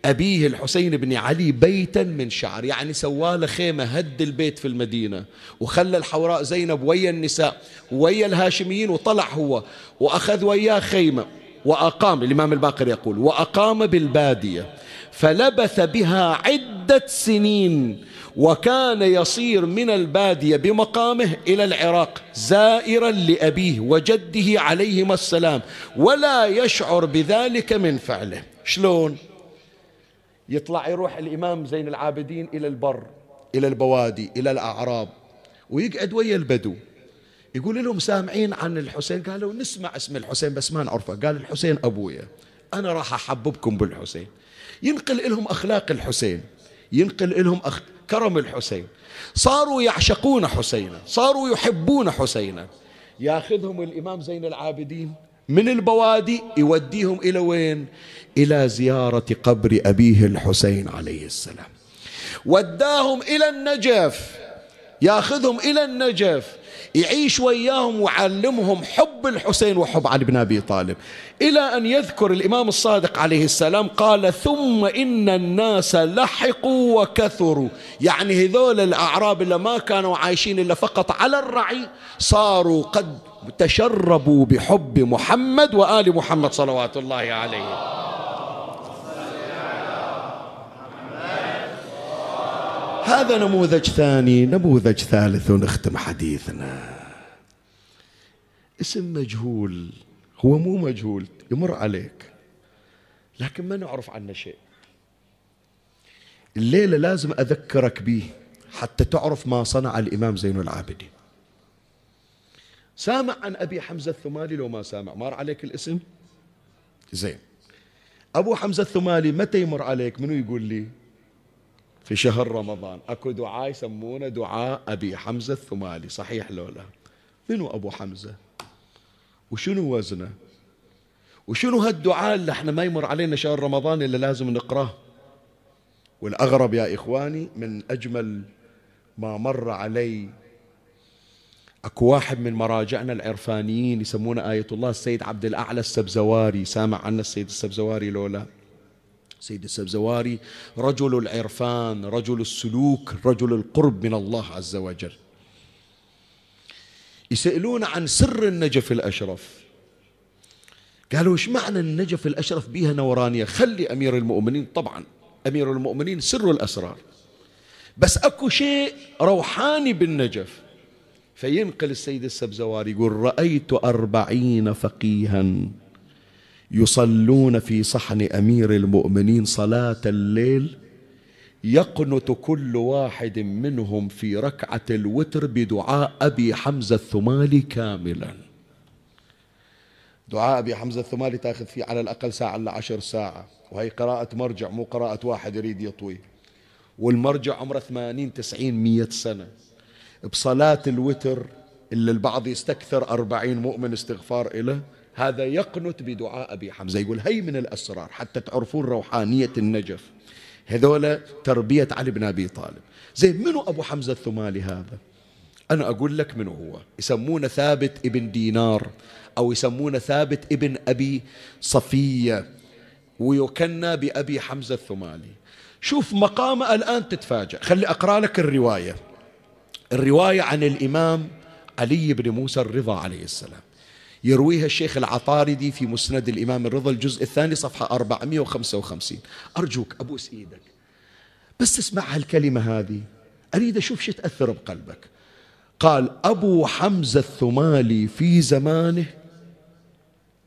أبيه الحسين بن علي بيتا من شعر يعني سواله خيمة هد البيت في المدينة وخلى الحوراء زينب ويا النساء ويا الهاشميين وطلع هو وأخذ وياه خيمة وأقام الإمام الباقر يقول وأقام بالبادية فلبث بها عدة سنين وكان يصير من البادية بمقامه إلى العراق زائرا لأبيه وجده عليهما السلام ولا يشعر بذلك من فعله. شلون؟ يطلع يروح الإمام زين العابدين إلى البر إلى البوادي إلى الأعراب ويقعد ويا البدو. يقول لهم سامعين عن الحسين؟ قالوا نسمع اسم الحسين بس ما نعرفه. قال الحسين أبويا أنا راح أحببكم بالحسين. ينقل لهم أخلاق الحسين ينقل لهم أخ كرم الحسين. صاروا يعشقون حسينا صاروا يحبون حسينا. ياخذهم الإمام زين العابدين من البوادي يوديهم إلى وين؟ إلى زيارة قبر أبيه الحسين عليه السلام. وداهم إلى النجف ياخذهم إلى النجف يعيش وياهم وعلمهم حب الحسين وحب علي بن أبي طالب. إلى أن يذكر الإمام الصادق عليه السلام قال ثم إن الناس لحقوا وكثروا. يعني هذول الأعراب اللي ما كانوا عايشين إلا فقط على الرعي صاروا قد تشربوا بحب محمد وآل محمد صلوات الله عليه. هذا نموذج ثاني نموذج ثالث ونختم حديثنا. اسم مجهول هو مو مجهول يمر عليك. لكن ما نعرف عنه شيء. الليلة لازم أذكرك به حتى تعرف ما صنع الإمام زين العابدين. سامع عن أبي حمزة الثمالي لو ما سامع؟ مر عليك الاسم؟ زين. أبو حمزة الثمالي متى يمر عليك؟ منو يقول لي؟ في شهر رمضان. أكو دعاء يسمونه دعاء أبي حمزة الثمالي. صحيح لو لا؟ منو أبو حمزة؟ وشنو وزنه؟ وشنو هالدعاء اللي إحنا ما يمر علينا شهر رمضان إلا لازم نقرأه؟ والأغرب يا إخواني من أجمل ما مر علي أكو واحد من مراجعنا العرفانيين يسمونه آية الله السيد عبد الأعلى السبزواري. سامع عنا السيد السبزواري لولا سيد السبزواري رجل العرفان رجل السلوك رجل القرب من الله عز وجل. يسألون عن سر النجف الأشرف. قالوا إيش معنى النجف الأشرف؟ بيها نورانية. خلي أمير المؤمنين طبعا أمير المؤمنين سر الأسرار. بس أكو شيء روحاني بالنجف. فينقل السيد السبزواري يقول رأيت أربعين فقيها. يصلون في صحن أمير المؤمنين صلاة الليل يقنت كل واحد منهم في ركعة الوتر بدعاء أبي حمزة الثمالي كاملا. دعاء أبي حمزة الثمالي تاخذ فيه على الأقل ساعة إلا عشر ساعة وهي قراءة مرجع مو قراءة واحد يريد يطوي. والمرجع عمره ثمانين تسعين مية سنة. بصلاة الوتر اللي البعض يستكثر أربعين مؤمن استغفار إله هذا يقنت بدعاء أبي حمزة. يقول هي من الأسرار حتى تعرفون روحانية النجف. هذول تربية علي بن أبي طالب. زين منو أبو حمزة الثمالي هذا؟ أنا أقول لك منو هو. يسمونه ثابت ابن دينار أو يسمونه ثابت ابن أبي صفية. ويكنى بأبي حمزة الثمالي. شوف مقامه الآن تتفاجأ. خلي أقرأ لك الرواية. الرواية عن الإمام علي بن موسى الرضا عليه السلام. يرويها الشيخ العطاردي في مسند الإمام الرضا الجزء الثاني صفحة 455 أرجوك أبوس إيدك بس تسمع هالكلمة هذه أريد أشوف شو تأثر بقلبك. قال أبو حمزة الثمالي في زمانه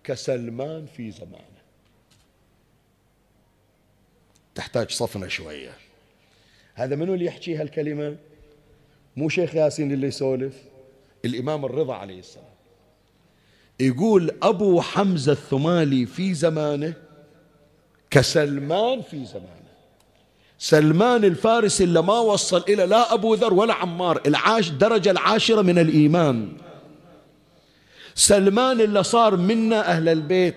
كسلمان في زمانه. تحتاج صفنة شوية. هذا منو اللي يحكي هالكلمة؟ مو شيخ ياسين اللي يسولف؟ الإمام الرضا عليه السلام. يقول أبو حمزة الثمالي في زمانه كسلمان في زمانه. سلمان الفارسي اللي ما وصل إلى لا أبو ذر ولا عمار العاش درجة العاشرة من الإيمان. سلمان اللي صار منا أهل البيت.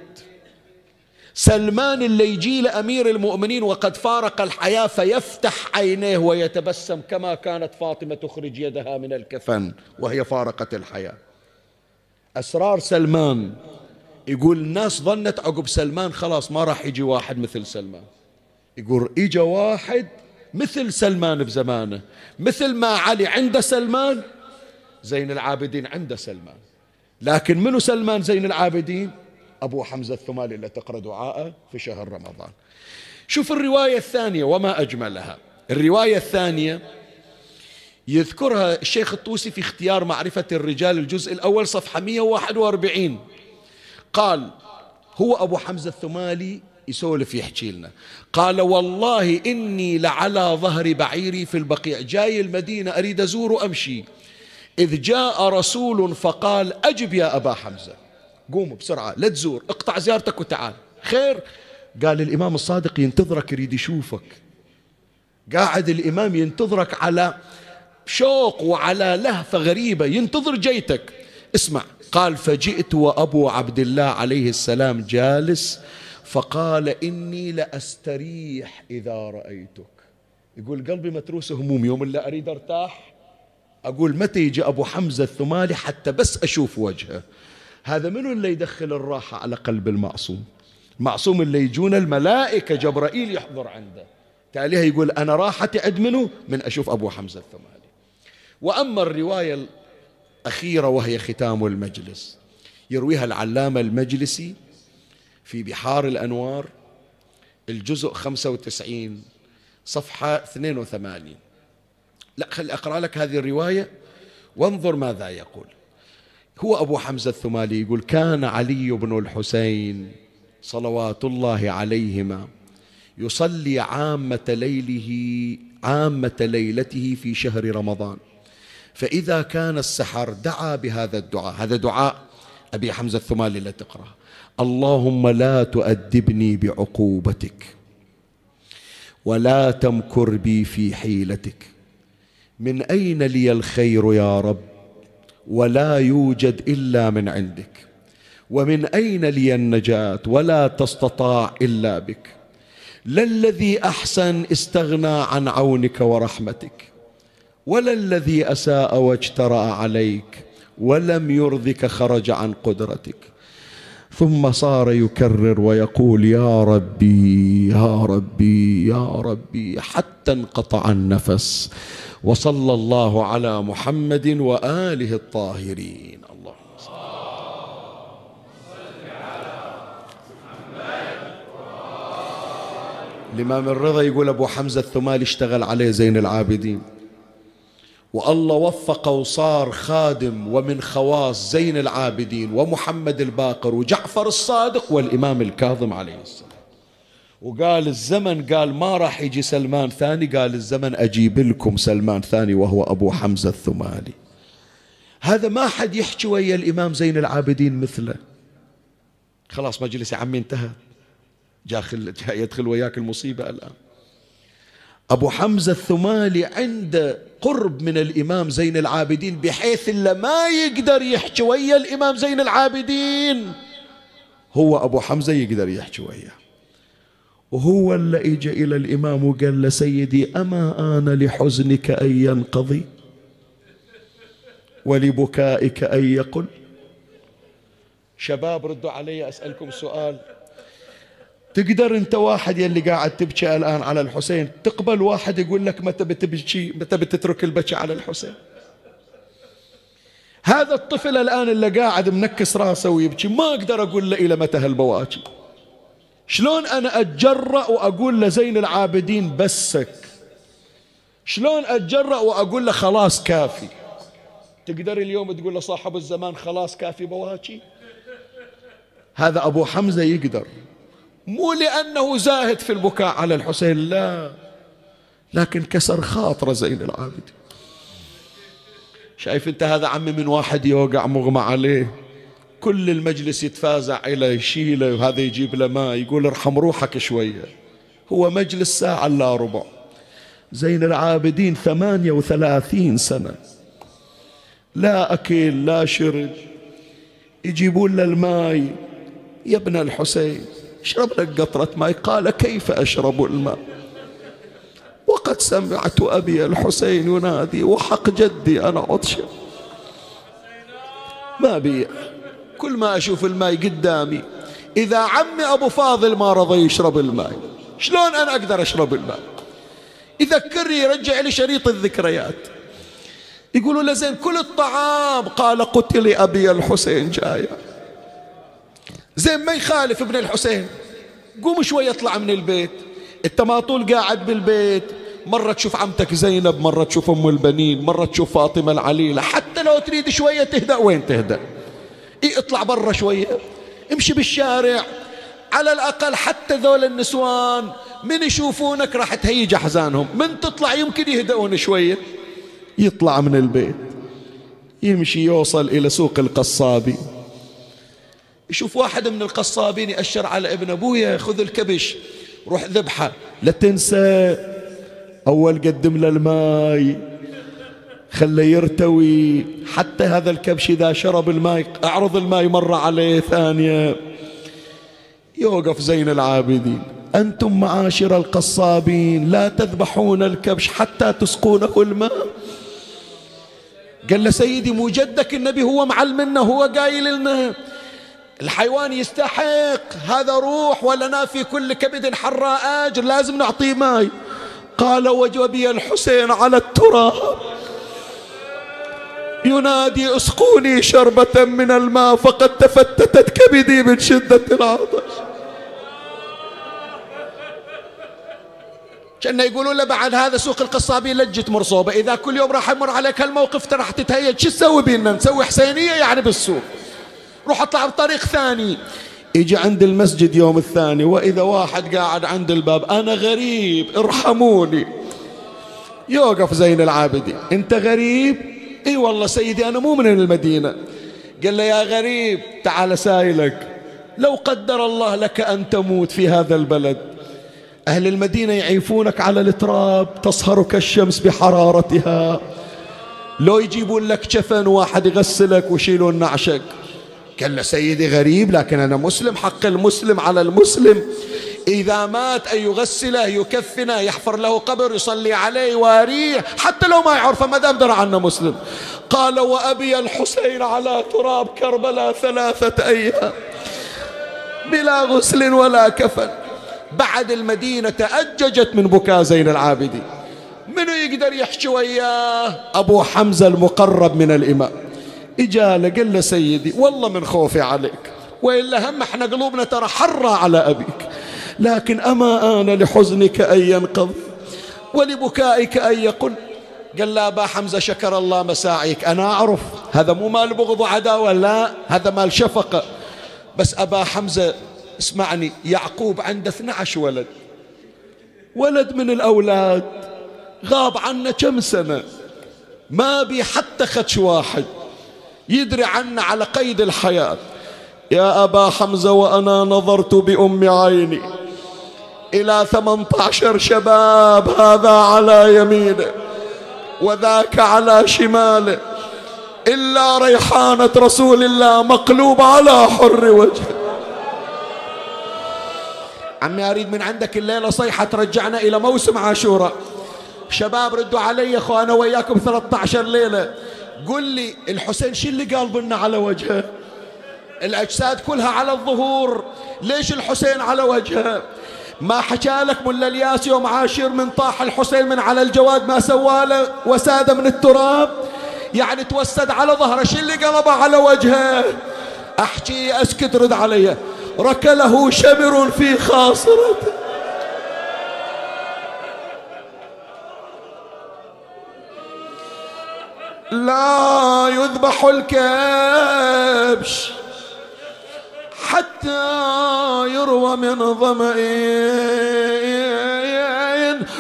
سلمان اللي يجي لأمير المؤمنين وقد فارق الحياة فيفتح عينيه ويتبسم كما كانت فاطمة تخرج يدها من الكفن وهي فارقت الحياة. أسرار سلمان. يقول الناس ظنت عقب سلمان خلاص ما راح يجي واحد مثل سلمان. يقول إجا واحد مثل سلمان بزمانه. مثل ما علي عند سلمان زين العابدين عند سلمان. لكن منو سلمان زين العابدين؟ أبو حمزة الثمالي اللي تقرأ دعاءه في شهر رمضان. شوف الرواية الثانية وما أجملها. الرواية الثانية يذكرها الشيخ الطوسي في اختيار معرفة الرجال الجزء الأول صفحة 141 قال هو أبو حمزة الثمالي يسولف يحكي لنا. قال والله إني لعلى ظهر بعيري في البقيع. جاي المدينة أريد أزور وأمشي. إذ جاء رسول فقال أجب يا أبا حمزة. قوم بسرعة لا تزور اقطع زيارتك وتعال. خير. قال الإمام الصادق ينتظرك يريد يشوفك. قاعد الإمام ينتظرك على شوق وعلى لهفة غريبة. ينتظر جيتك. اسمع. قال فجئت وأبو عبد الله عليه السلام جالس فقال إني لأستريح إذا رأيتك. يقول قلبي متروس هموم. يوم اللي أريد أرتاح أقول متى يجي أبو حمزة الثمالي حتى بس أشوف وجهه؟ هذا منو اللي يدخل الراحة على قلب المعصوم؟ المعصوم اللي يجون الملائكة جبرائيل يحضر عنده. تاليها يقول أنا راحتي عد منه من أشوف أبو حمزة الثمالي. وأما الرواية الأخيرة وهي ختام المجلس يرويها العلامة المجلسي في بحار الأنوار الجزء 95 صفحة 82 لا خلي أقرأ لك هذه الرواية وانظر ماذا يقول. هو أبو حمزة الثمالي يقول كان علي بن الحسين صلوات الله عليهما يصلي عامة ليله عامة ليلته في شهر رمضان. فإذا كان السحر دعا بهذا الدعاء هذا دعاء أبي حمزة الثمالي لا تقرأ اللهم لا تؤدبني بعقوبتك ولا تمكر بي في حيلتك. من أين لي الخير يا رب؟ ولا يوجد إلا من عندك. ومن أين لي النجاة؟ ولا تستطاع إلا بك. لا الذي أحسن استغنى عن عونك ورحمتك. ولا الذي أساء واجترأ عليك ولم يرضك خرج عن قدرتك. ثم صار يكرر ويقول يا ربي يا ربي يا ربي حتى انقطع النفس. وصلى الله على محمد وآله الطاهرين. اللهم صل الإمام الرضا يقول أبو حمزة الثمالي اشتغل عليه زين العابدين. والله وفقه وصار خادم ومن خواص زين العابدين ومحمد الباقر وجعفر الصادق والإمام الكاظم عليه السلام. وقال الزمن قال ما راح يجي سلمان ثاني؟ قال الزمن أجيب لكم سلمان ثاني وهو أبو حمزة الثمالي هذا ما حد يحكي ويا الإمام زين العابدين مثله. خلاص مجلس عمي انتهى. جاخل يدخل وياك المصيبة الآن. أبو حمزة الثمالي عنده قرب من الإمام زين العابدين بحيث إلا ما يقدر يحكي ويا الإمام زين العابدين. هو أبو حمزة يقدر يحكي وياه. وهو اللي اجى إلى الإمام وقال له سيدي أما آن لحزنك أن ينقضي؟ ولبكائك أن يقل؟ شباب ردوا علي أسألكم سؤال. تقدر انت واحد يلي قاعد تبكي الآن على الحسين تقبل واحد يقول لك متى بتبكي متى بتترك البكي على الحسين؟ هذا الطفل الآن اللي قاعد منكس راسه ويبكي ما أقدر أقول له إلى متى هالبواكي. شلون أنا أتجرأ وأقول لزين العابدين بسك؟ شلون أتجرأ وأقول له خلاص كافي؟ تقدر اليوم تقول لصاحب الزمان خلاص كافي بواكي؟ هذا أبو حمزة يقدر. مو لأنه زاهد في البكاء على الحسين لا. لكن كسر خاطر زين العابدين. شايف انت هذا عمي من واحد يوقع مغمى عليه كل المجلس يتفازع إلى يشيله وهذا يجيب له ماء يقول ارحم روحك شوية. هو مجلس ساعة لا ربع. زين العابدين ثمانية وثلاثين سنة. لا أكل لا شرب. يجيبون له الماء يا ابن الحسين. اشرب لك قطرة ماء. قال كيف أشرب الماء؟ وقد سمعت أبي الحسين ينادي وحق جدي أنا عطشا ما بي كل ما أشوف الماء قدامي إذا عمي أبو فاضل ما رضى يشرب الماء. شلون أنا أقدر أشرب الماء؟ يذكرني يرجع لي شريط الذكريات. يقولوا له زين كل الطعام قال قتل أبي الحسين جاية. زين ما يخالف ابن الحسين. قوم شوي اطلع من البيت. انت ما طول قاعد بالبيت. مرة تشوف عمتك زينب مرة تشوف أم البنين مرة تشوف فاطمة العليلة. حتى لو تريد شوية تهدأ وين تهدأ؟ إيه اطلع برا شوية. امشي بالشارع. على الأقل حتى ذول النسوان من يشوفونك راح تهيج أحزانهم. من تطلع يمكن يهدؤون شوية. يطلع من البيت. يمشي يوصل إلى سوق القصابي. يشوف واحد من القصابين يأشر على ابن أبويا خذ الكبش روح ذبحة. لا تنسى أول قدم له الماي خله يرتوي. حتى هذا الكبش إذا شرب الماء أعرض الماء مرة عليه ثانية. يوقف زين العابدين. أنتم معاشر القصابين لا تذبحون الكبش حتى تسقونه الماء. قال له سيدي مو جدك النبي هو معلمنا هو قايل لنا. الحيوان يستحق هذا روح ولنا في كل كبد حراء أجر؟ لازم نعطيه ماي. قال وجبي الحسين على التراب. ينادي اسقوني شربة من الماء فقد تفتتت كبدي من شدة العطش. كأنه يقولوا له بعد هذا سوق القصابين لجة مرصوبة إذا كل يوم راح يمر عليك هالموقف راح تتهيج. شو تسوي بينا؟ نسوي حسينية يعني بالسوق. روح اطلع بطريق ثاني. يجي عند المسجد يوم الثاني وإذا واحد قاعد عند الباب أنا غريب ارحموني. يوقف زين العابدين أنت غريب؟ إي والله سيدي أنا مو من المدينة. قال له يا غريب تعال سايلك. لو قدر الله لك أن تموت في هذا البلد. أهل المدينة يعيفونك على التراب تصهرك الشمس بحرارتها. لو يجيبون لك جفن واحد يغسلك ويشيلون نعشك. قال سيدي غريب لكن أنا مسلم حق المسلم على المسلم. إذا مات أن يغسله يكفنه يحفر له قبر يصلي عليه يواريه حتى لو ما يعرفه ما دام درى عنه مسلم. قال وأبي الحسين على تراب كربلاء ثلاثة أيام بلا غسل ولا كفن. بعد المدينة تأججت من بكاء زين العابدين. منو يقدر يحكي وياه؟ أبو حمزة المقرب من الإمام. إجالة قال له سيدي والله من خوفي عليك وإلا هم إحنا قلوبنا ترى حرة على أبيك. لكن أما آن لحزنك أن ينقض ولبكائك أن يقل. قال لا أبا حمزة شكر الله مساعيك. أنا أعرف هذا مو مال بغض وعداوة لا هذا مال شفقة. بس أبا حمزة اسمعني يعقوب عنده 12 ولد. ولد من الأولاد غاب عنا كم سنة. ما بي حتى خدش واحد. يدري عنا على قيد الحياة. يا أبا حمزة وأنا نظرت بأم عيني. إلى ثمانية عشر شباب هذا على يمينه وذاك على شماله إلا ريحانة رسول الله مقلوب على حر وجهه عمي أريد من عندك الليلة صيحة ترجعنا إلى موسم عاشوراء. شباب ردوا علي أخو أنا وياكم 13 ليلة. قل لي الحسين شو اللي قال بنا على وجهه؟ الأجساد كلها على الظهور. ليش الحسين على وجهه؟ ما حكى لك ملا الياس يوم عاشر من طاح الحسين من على الجواد ما سواله وساد من التراب؟ يعني توسد على ظهره شو اللي قلبه على وجهه؟ أحكي أسكت رد علي. ركله شمر في خاصرته. لا يذبح الكبش حتى يروى من ظمئين.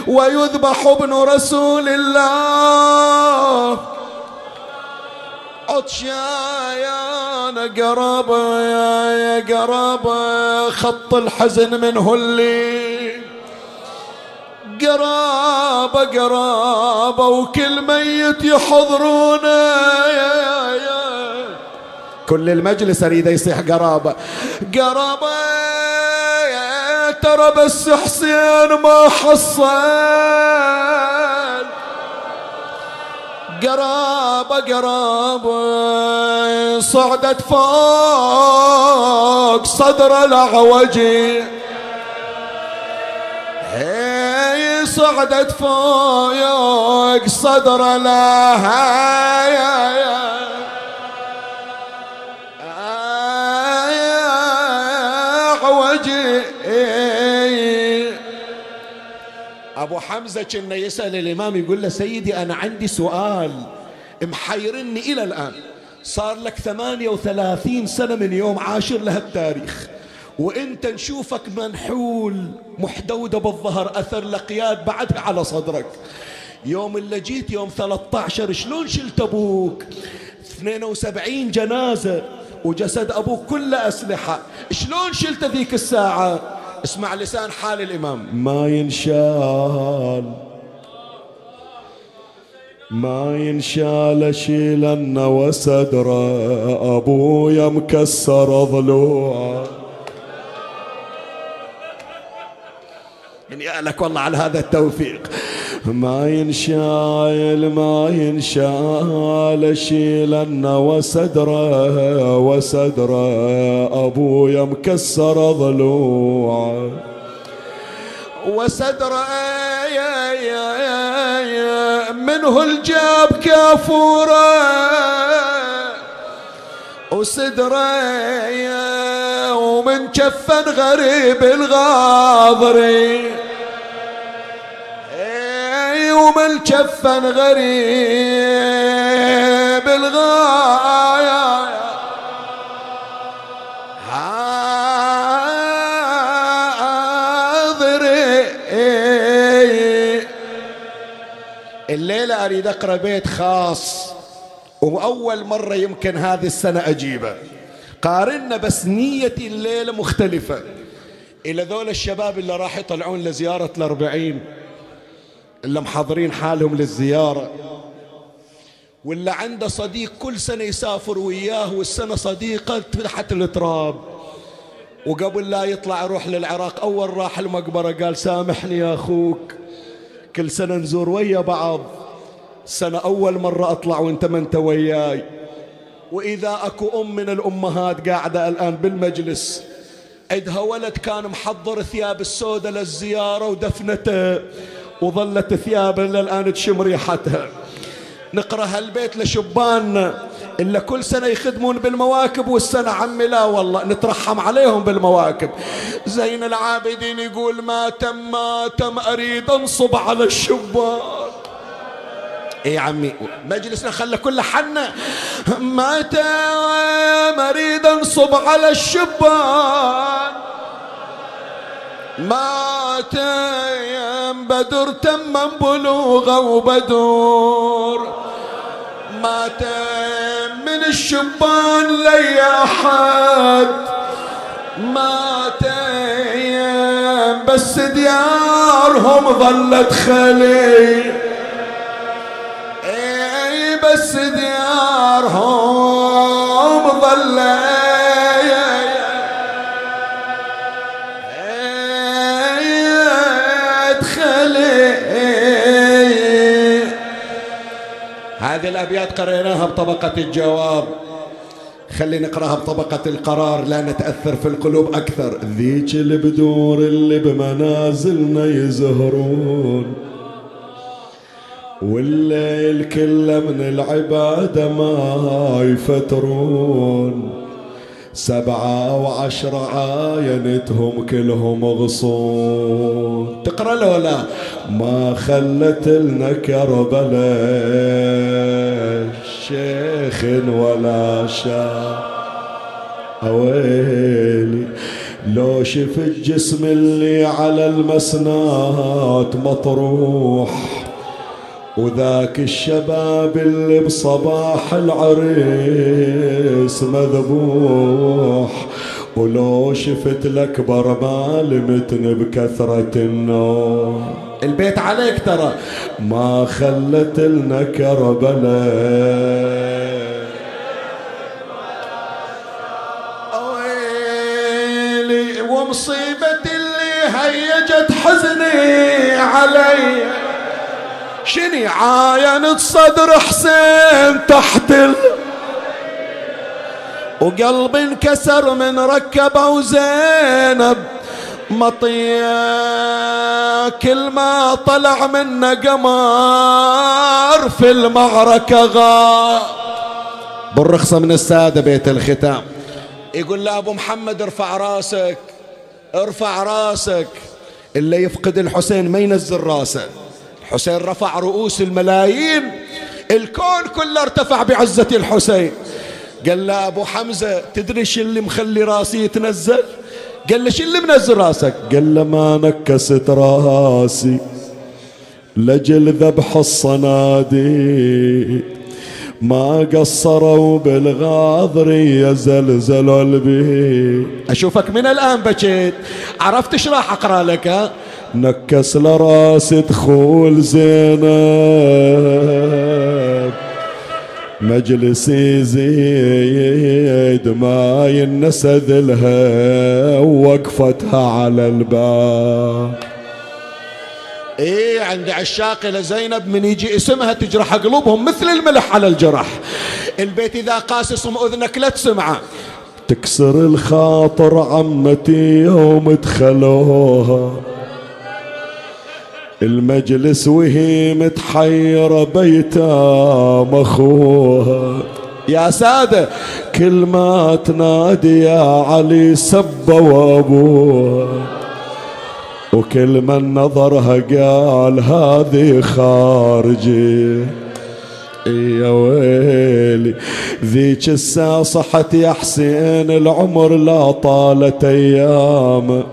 ويذبح ابن رسول الله. عطشايان قرب يا قرب خط الحزن منه اللي قرابة قرابة وكل ميت يحضرونه. كل المجلس أريد يصيح قرابة. قرابة ترى بس حسين ما حصل. قرابة قرابة صعدت فوق صدر العوجي هي صعدت فوق صدر لها يا. يا أبو حمزة كنا يسأل الإمام يقول له سيدي أنا عندي سؤال محيرني إلى الآن. صار لك ثمانية وثلاثين سنة من يوم عاشر لهالتاريخ. وانت نشوفك منحول محدودة بالظهر أثر لقياد بعدها على صدرك. يوم اللي جيت يوم 13 شلون شلت أبوك؟ 72 جنازة وجسد أبوك كله أسلحة. شلون شلت ذيك الساعة؟ اسمع لسان حال الإمام. ما ينشال. ما ينشال شيلن وسدره ابويا مكسر ضلوعه. يا لك والله على هذا التوفيق. ما ينشايل ما ينشال شيلن وسدره وسدره. ابويا مكسر ضلوعه. وسدره يا يا يا يا منه الجاب كافوره. وسدره ومن كفن غريب الغاضري. ومن غريب الغاية. حاضري الليلة أريد أقرأ بيت خاص وأول مرة يمكن هذه السنة أجيبه. قارنا بس نيتي الليلة مختلفة. إلى ذول الشباب اللي راح يطلعون لزيارة الأربعين. اللي محضرين حالهم للزيارة. واللي عنده صديق كل سنة يسافر وياه والسنة صديقة تحت التراب. وقبل لا يطلع يروح للعراق أول راح المقبرة قال سامحني يا أخوك. كل سنة نزور ويا بعض. سنة أول مرة أطلع وأنت ما أنت وياي. وإذا أكو أم من الأمهات قاعدة الآن بالمجلس عندها ولد كان محضر ثياب السوداء للزيارة ودفنته. وظلت ثيابه للآن تشم ريحتها. نقرأ هالبيت لشباننا إلا كل سنة يخدمون بالمواكب والسنة عمي لا والله نترحم عليهم بالمواكب. زين العابدين يقول ما تم ما تم أريد أنصب على الشبان. اي عمي مجلسنا خلى كل حنة. ما تم أريد أنصب على الشبان. ما تيم بدر تمم بلوغه وبدور. ما تيم من الشبان لي أحد. ما تيم بس ديارهم ظلت خلي اي بس ديارهم الأبيات قريناها بطبقة الجواب. خلي نقراها بطبقة القرار لا نتأثر في القلوب أكثر. ذيك البدور اللي بمنازلنا يزهرون. والليل كله من العبادة ما يفترون. سبعة وعشرة عاينتهم كلهم غصون. تقرأ له لا؟ ما خلت لنا كربلاء شيخ ولا شاب أويلي لو شفت جسم اللي على المسنات مطروح وذاك الشباب اللي بصباح العريس مذبوح ولو شفت الأكبر ما لمتن بكثرة النوم. البيت عليك ترى. ما خلت لنا كربلاء شني عاينت صدر حسين تحت ال وقلبي انكسر من ركبه وزينب. مطية كل ما طلع منا قمر في المعركة غاب بالرخصة من السادة بيت الختام. يقول له أبو محمد ارفع راسك ارفع راسك. اللي يفقد الحسين ما ينزل راسه. الحسين رفع رؤوس الملايين. الكون كله ارتفع بعزة الحسين. قال له أبو حمزة تدري شو اللي مخلي راسي يتنزل؟ قال له شو اللي منزل راسك؟ قال له ما نكست راسي. لجل ذبح الصناديد ما قصروا بالغاضرية زلزلوا البيت. أشوفك من الآن بكيت. عرفت إيش راح أقرأ لك؟ ها؟ نكس لراس دخول زينب. مجلس يزيد ما ينسد لها وقفتها على الباب. إيه عند عشاق لزينب من يجي اسمها تجرح قلوبهم مثل الملح على الجرح. البيت إذا قاسس أذنك لا تسمعه تكسر الخاطر عمتي يوم دخلوها المجلس وهي متحيرة بيتام اخوها يا سادة كل ما تنادي يا علي سبوا ابوها وكل من نظرها قال هذه خارجي. يا ويلي ذيك الساعة صحت يا حسين العمر لا طالت أيام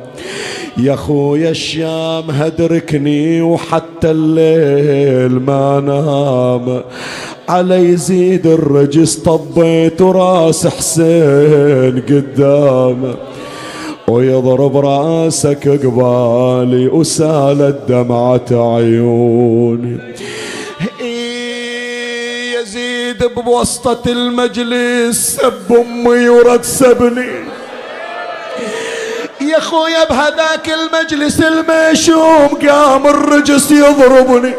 يا خويا الشام هدركني وحتى الليل ما نام. على يزيد الرجس طبيت وراس حسين قدامه ويضرب راسك قبالي وسالت دمعة عيوني. يزيد بوسطة المجلس سب أمي ورد سبني. يا خويا بهذاك المجلس المشوم قام الرجس يضربني.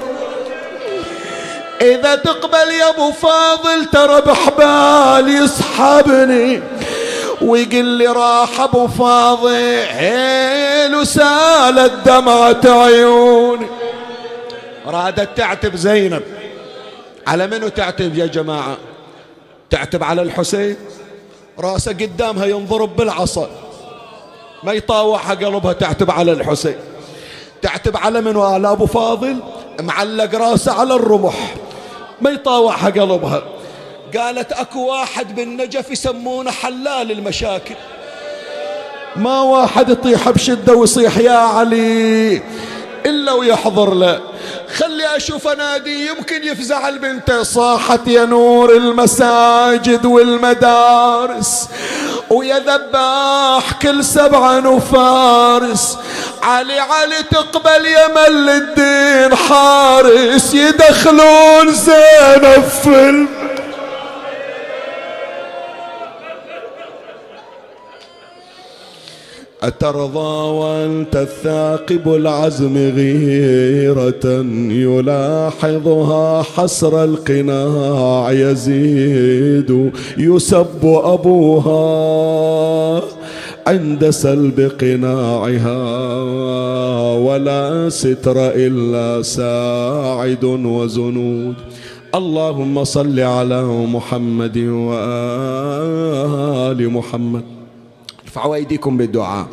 إذا تقبل يا أبو فاضل ترى بحبال يسحبني. ويقول لي راح أبو فاضل وسالت دمعة عيوني. رادت تعتب زينب. على منو تعتب يا جماعة؟ تعتب على الحسين؟ راسه قدامها ينضرب بالعصا. ما يطاوعها قلبها تعتب على الحسين. تعتب على من على أبو فاضل معلق راسه على الرمح. ما يطاوعها قلبها. قالت أكو واحد بالنجف يسمونه حلال المشاكل. ما واحد يطيح بشدة ويصيح يا علي إلا ويحضر له. خلي أشوف انادي يمكن يفزع البنت. صاحت يا نور المساجد والمدارس. ويا ذباح كل سبعة وفارس علي علي تقبل يا مل الدين حارس. يدخلون زينب في أترضى وأنت الثاقب العزم غيرة يلاحظها حسر القناع يزيد يسب أبوها عند سلب قناعها ولا ستر إلا ساعد وزنود اللهم صل على محمد وآل محمد ارفعوا ايديكم بالدعاء.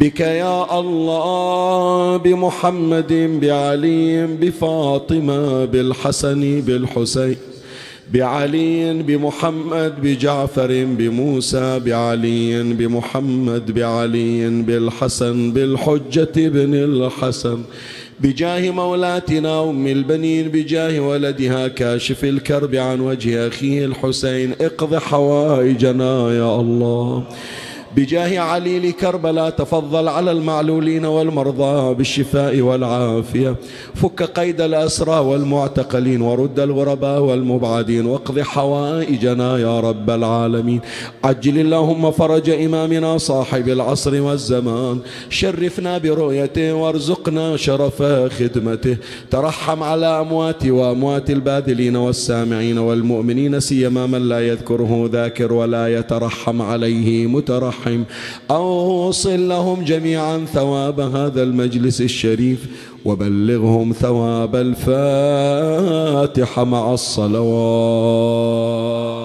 بك يا الله بمحمد بعلي بفاطمة بالحسن بالحسين بعلي بمحمد بجعفر بموسى بعلي بمحمد بعلي بالحسن بالحجة بن الحسن بجاه مولاتنا أم البنين بجاه ولدها كاشف الكرب عن وجه أخيه الحسين اقض حوائجنا يا الله. بجاه علي لكربلاء تفضل على المعلولين والمرضى بالشفاء والعافية. فك قيد الأسرى والمعتقلين ورد الغرباء والمبعدين. واقض حوائجنا يا رب العالمين. عجل اللهم فرج إمامنا صاحب العصر والزمان. شرفنا برؤيته وارزقنا شرف خدمته. ترحم على أموات وأموات الباذلين والسامعين والمؤمنين سيما من لا يذكره ذاكر ولا يترحم عليه مترحم. الرحم أوصل لهم جميعا ثواب هذا المجلس الشريف وبلغهم ثواب الفاتحة مع الصلوات.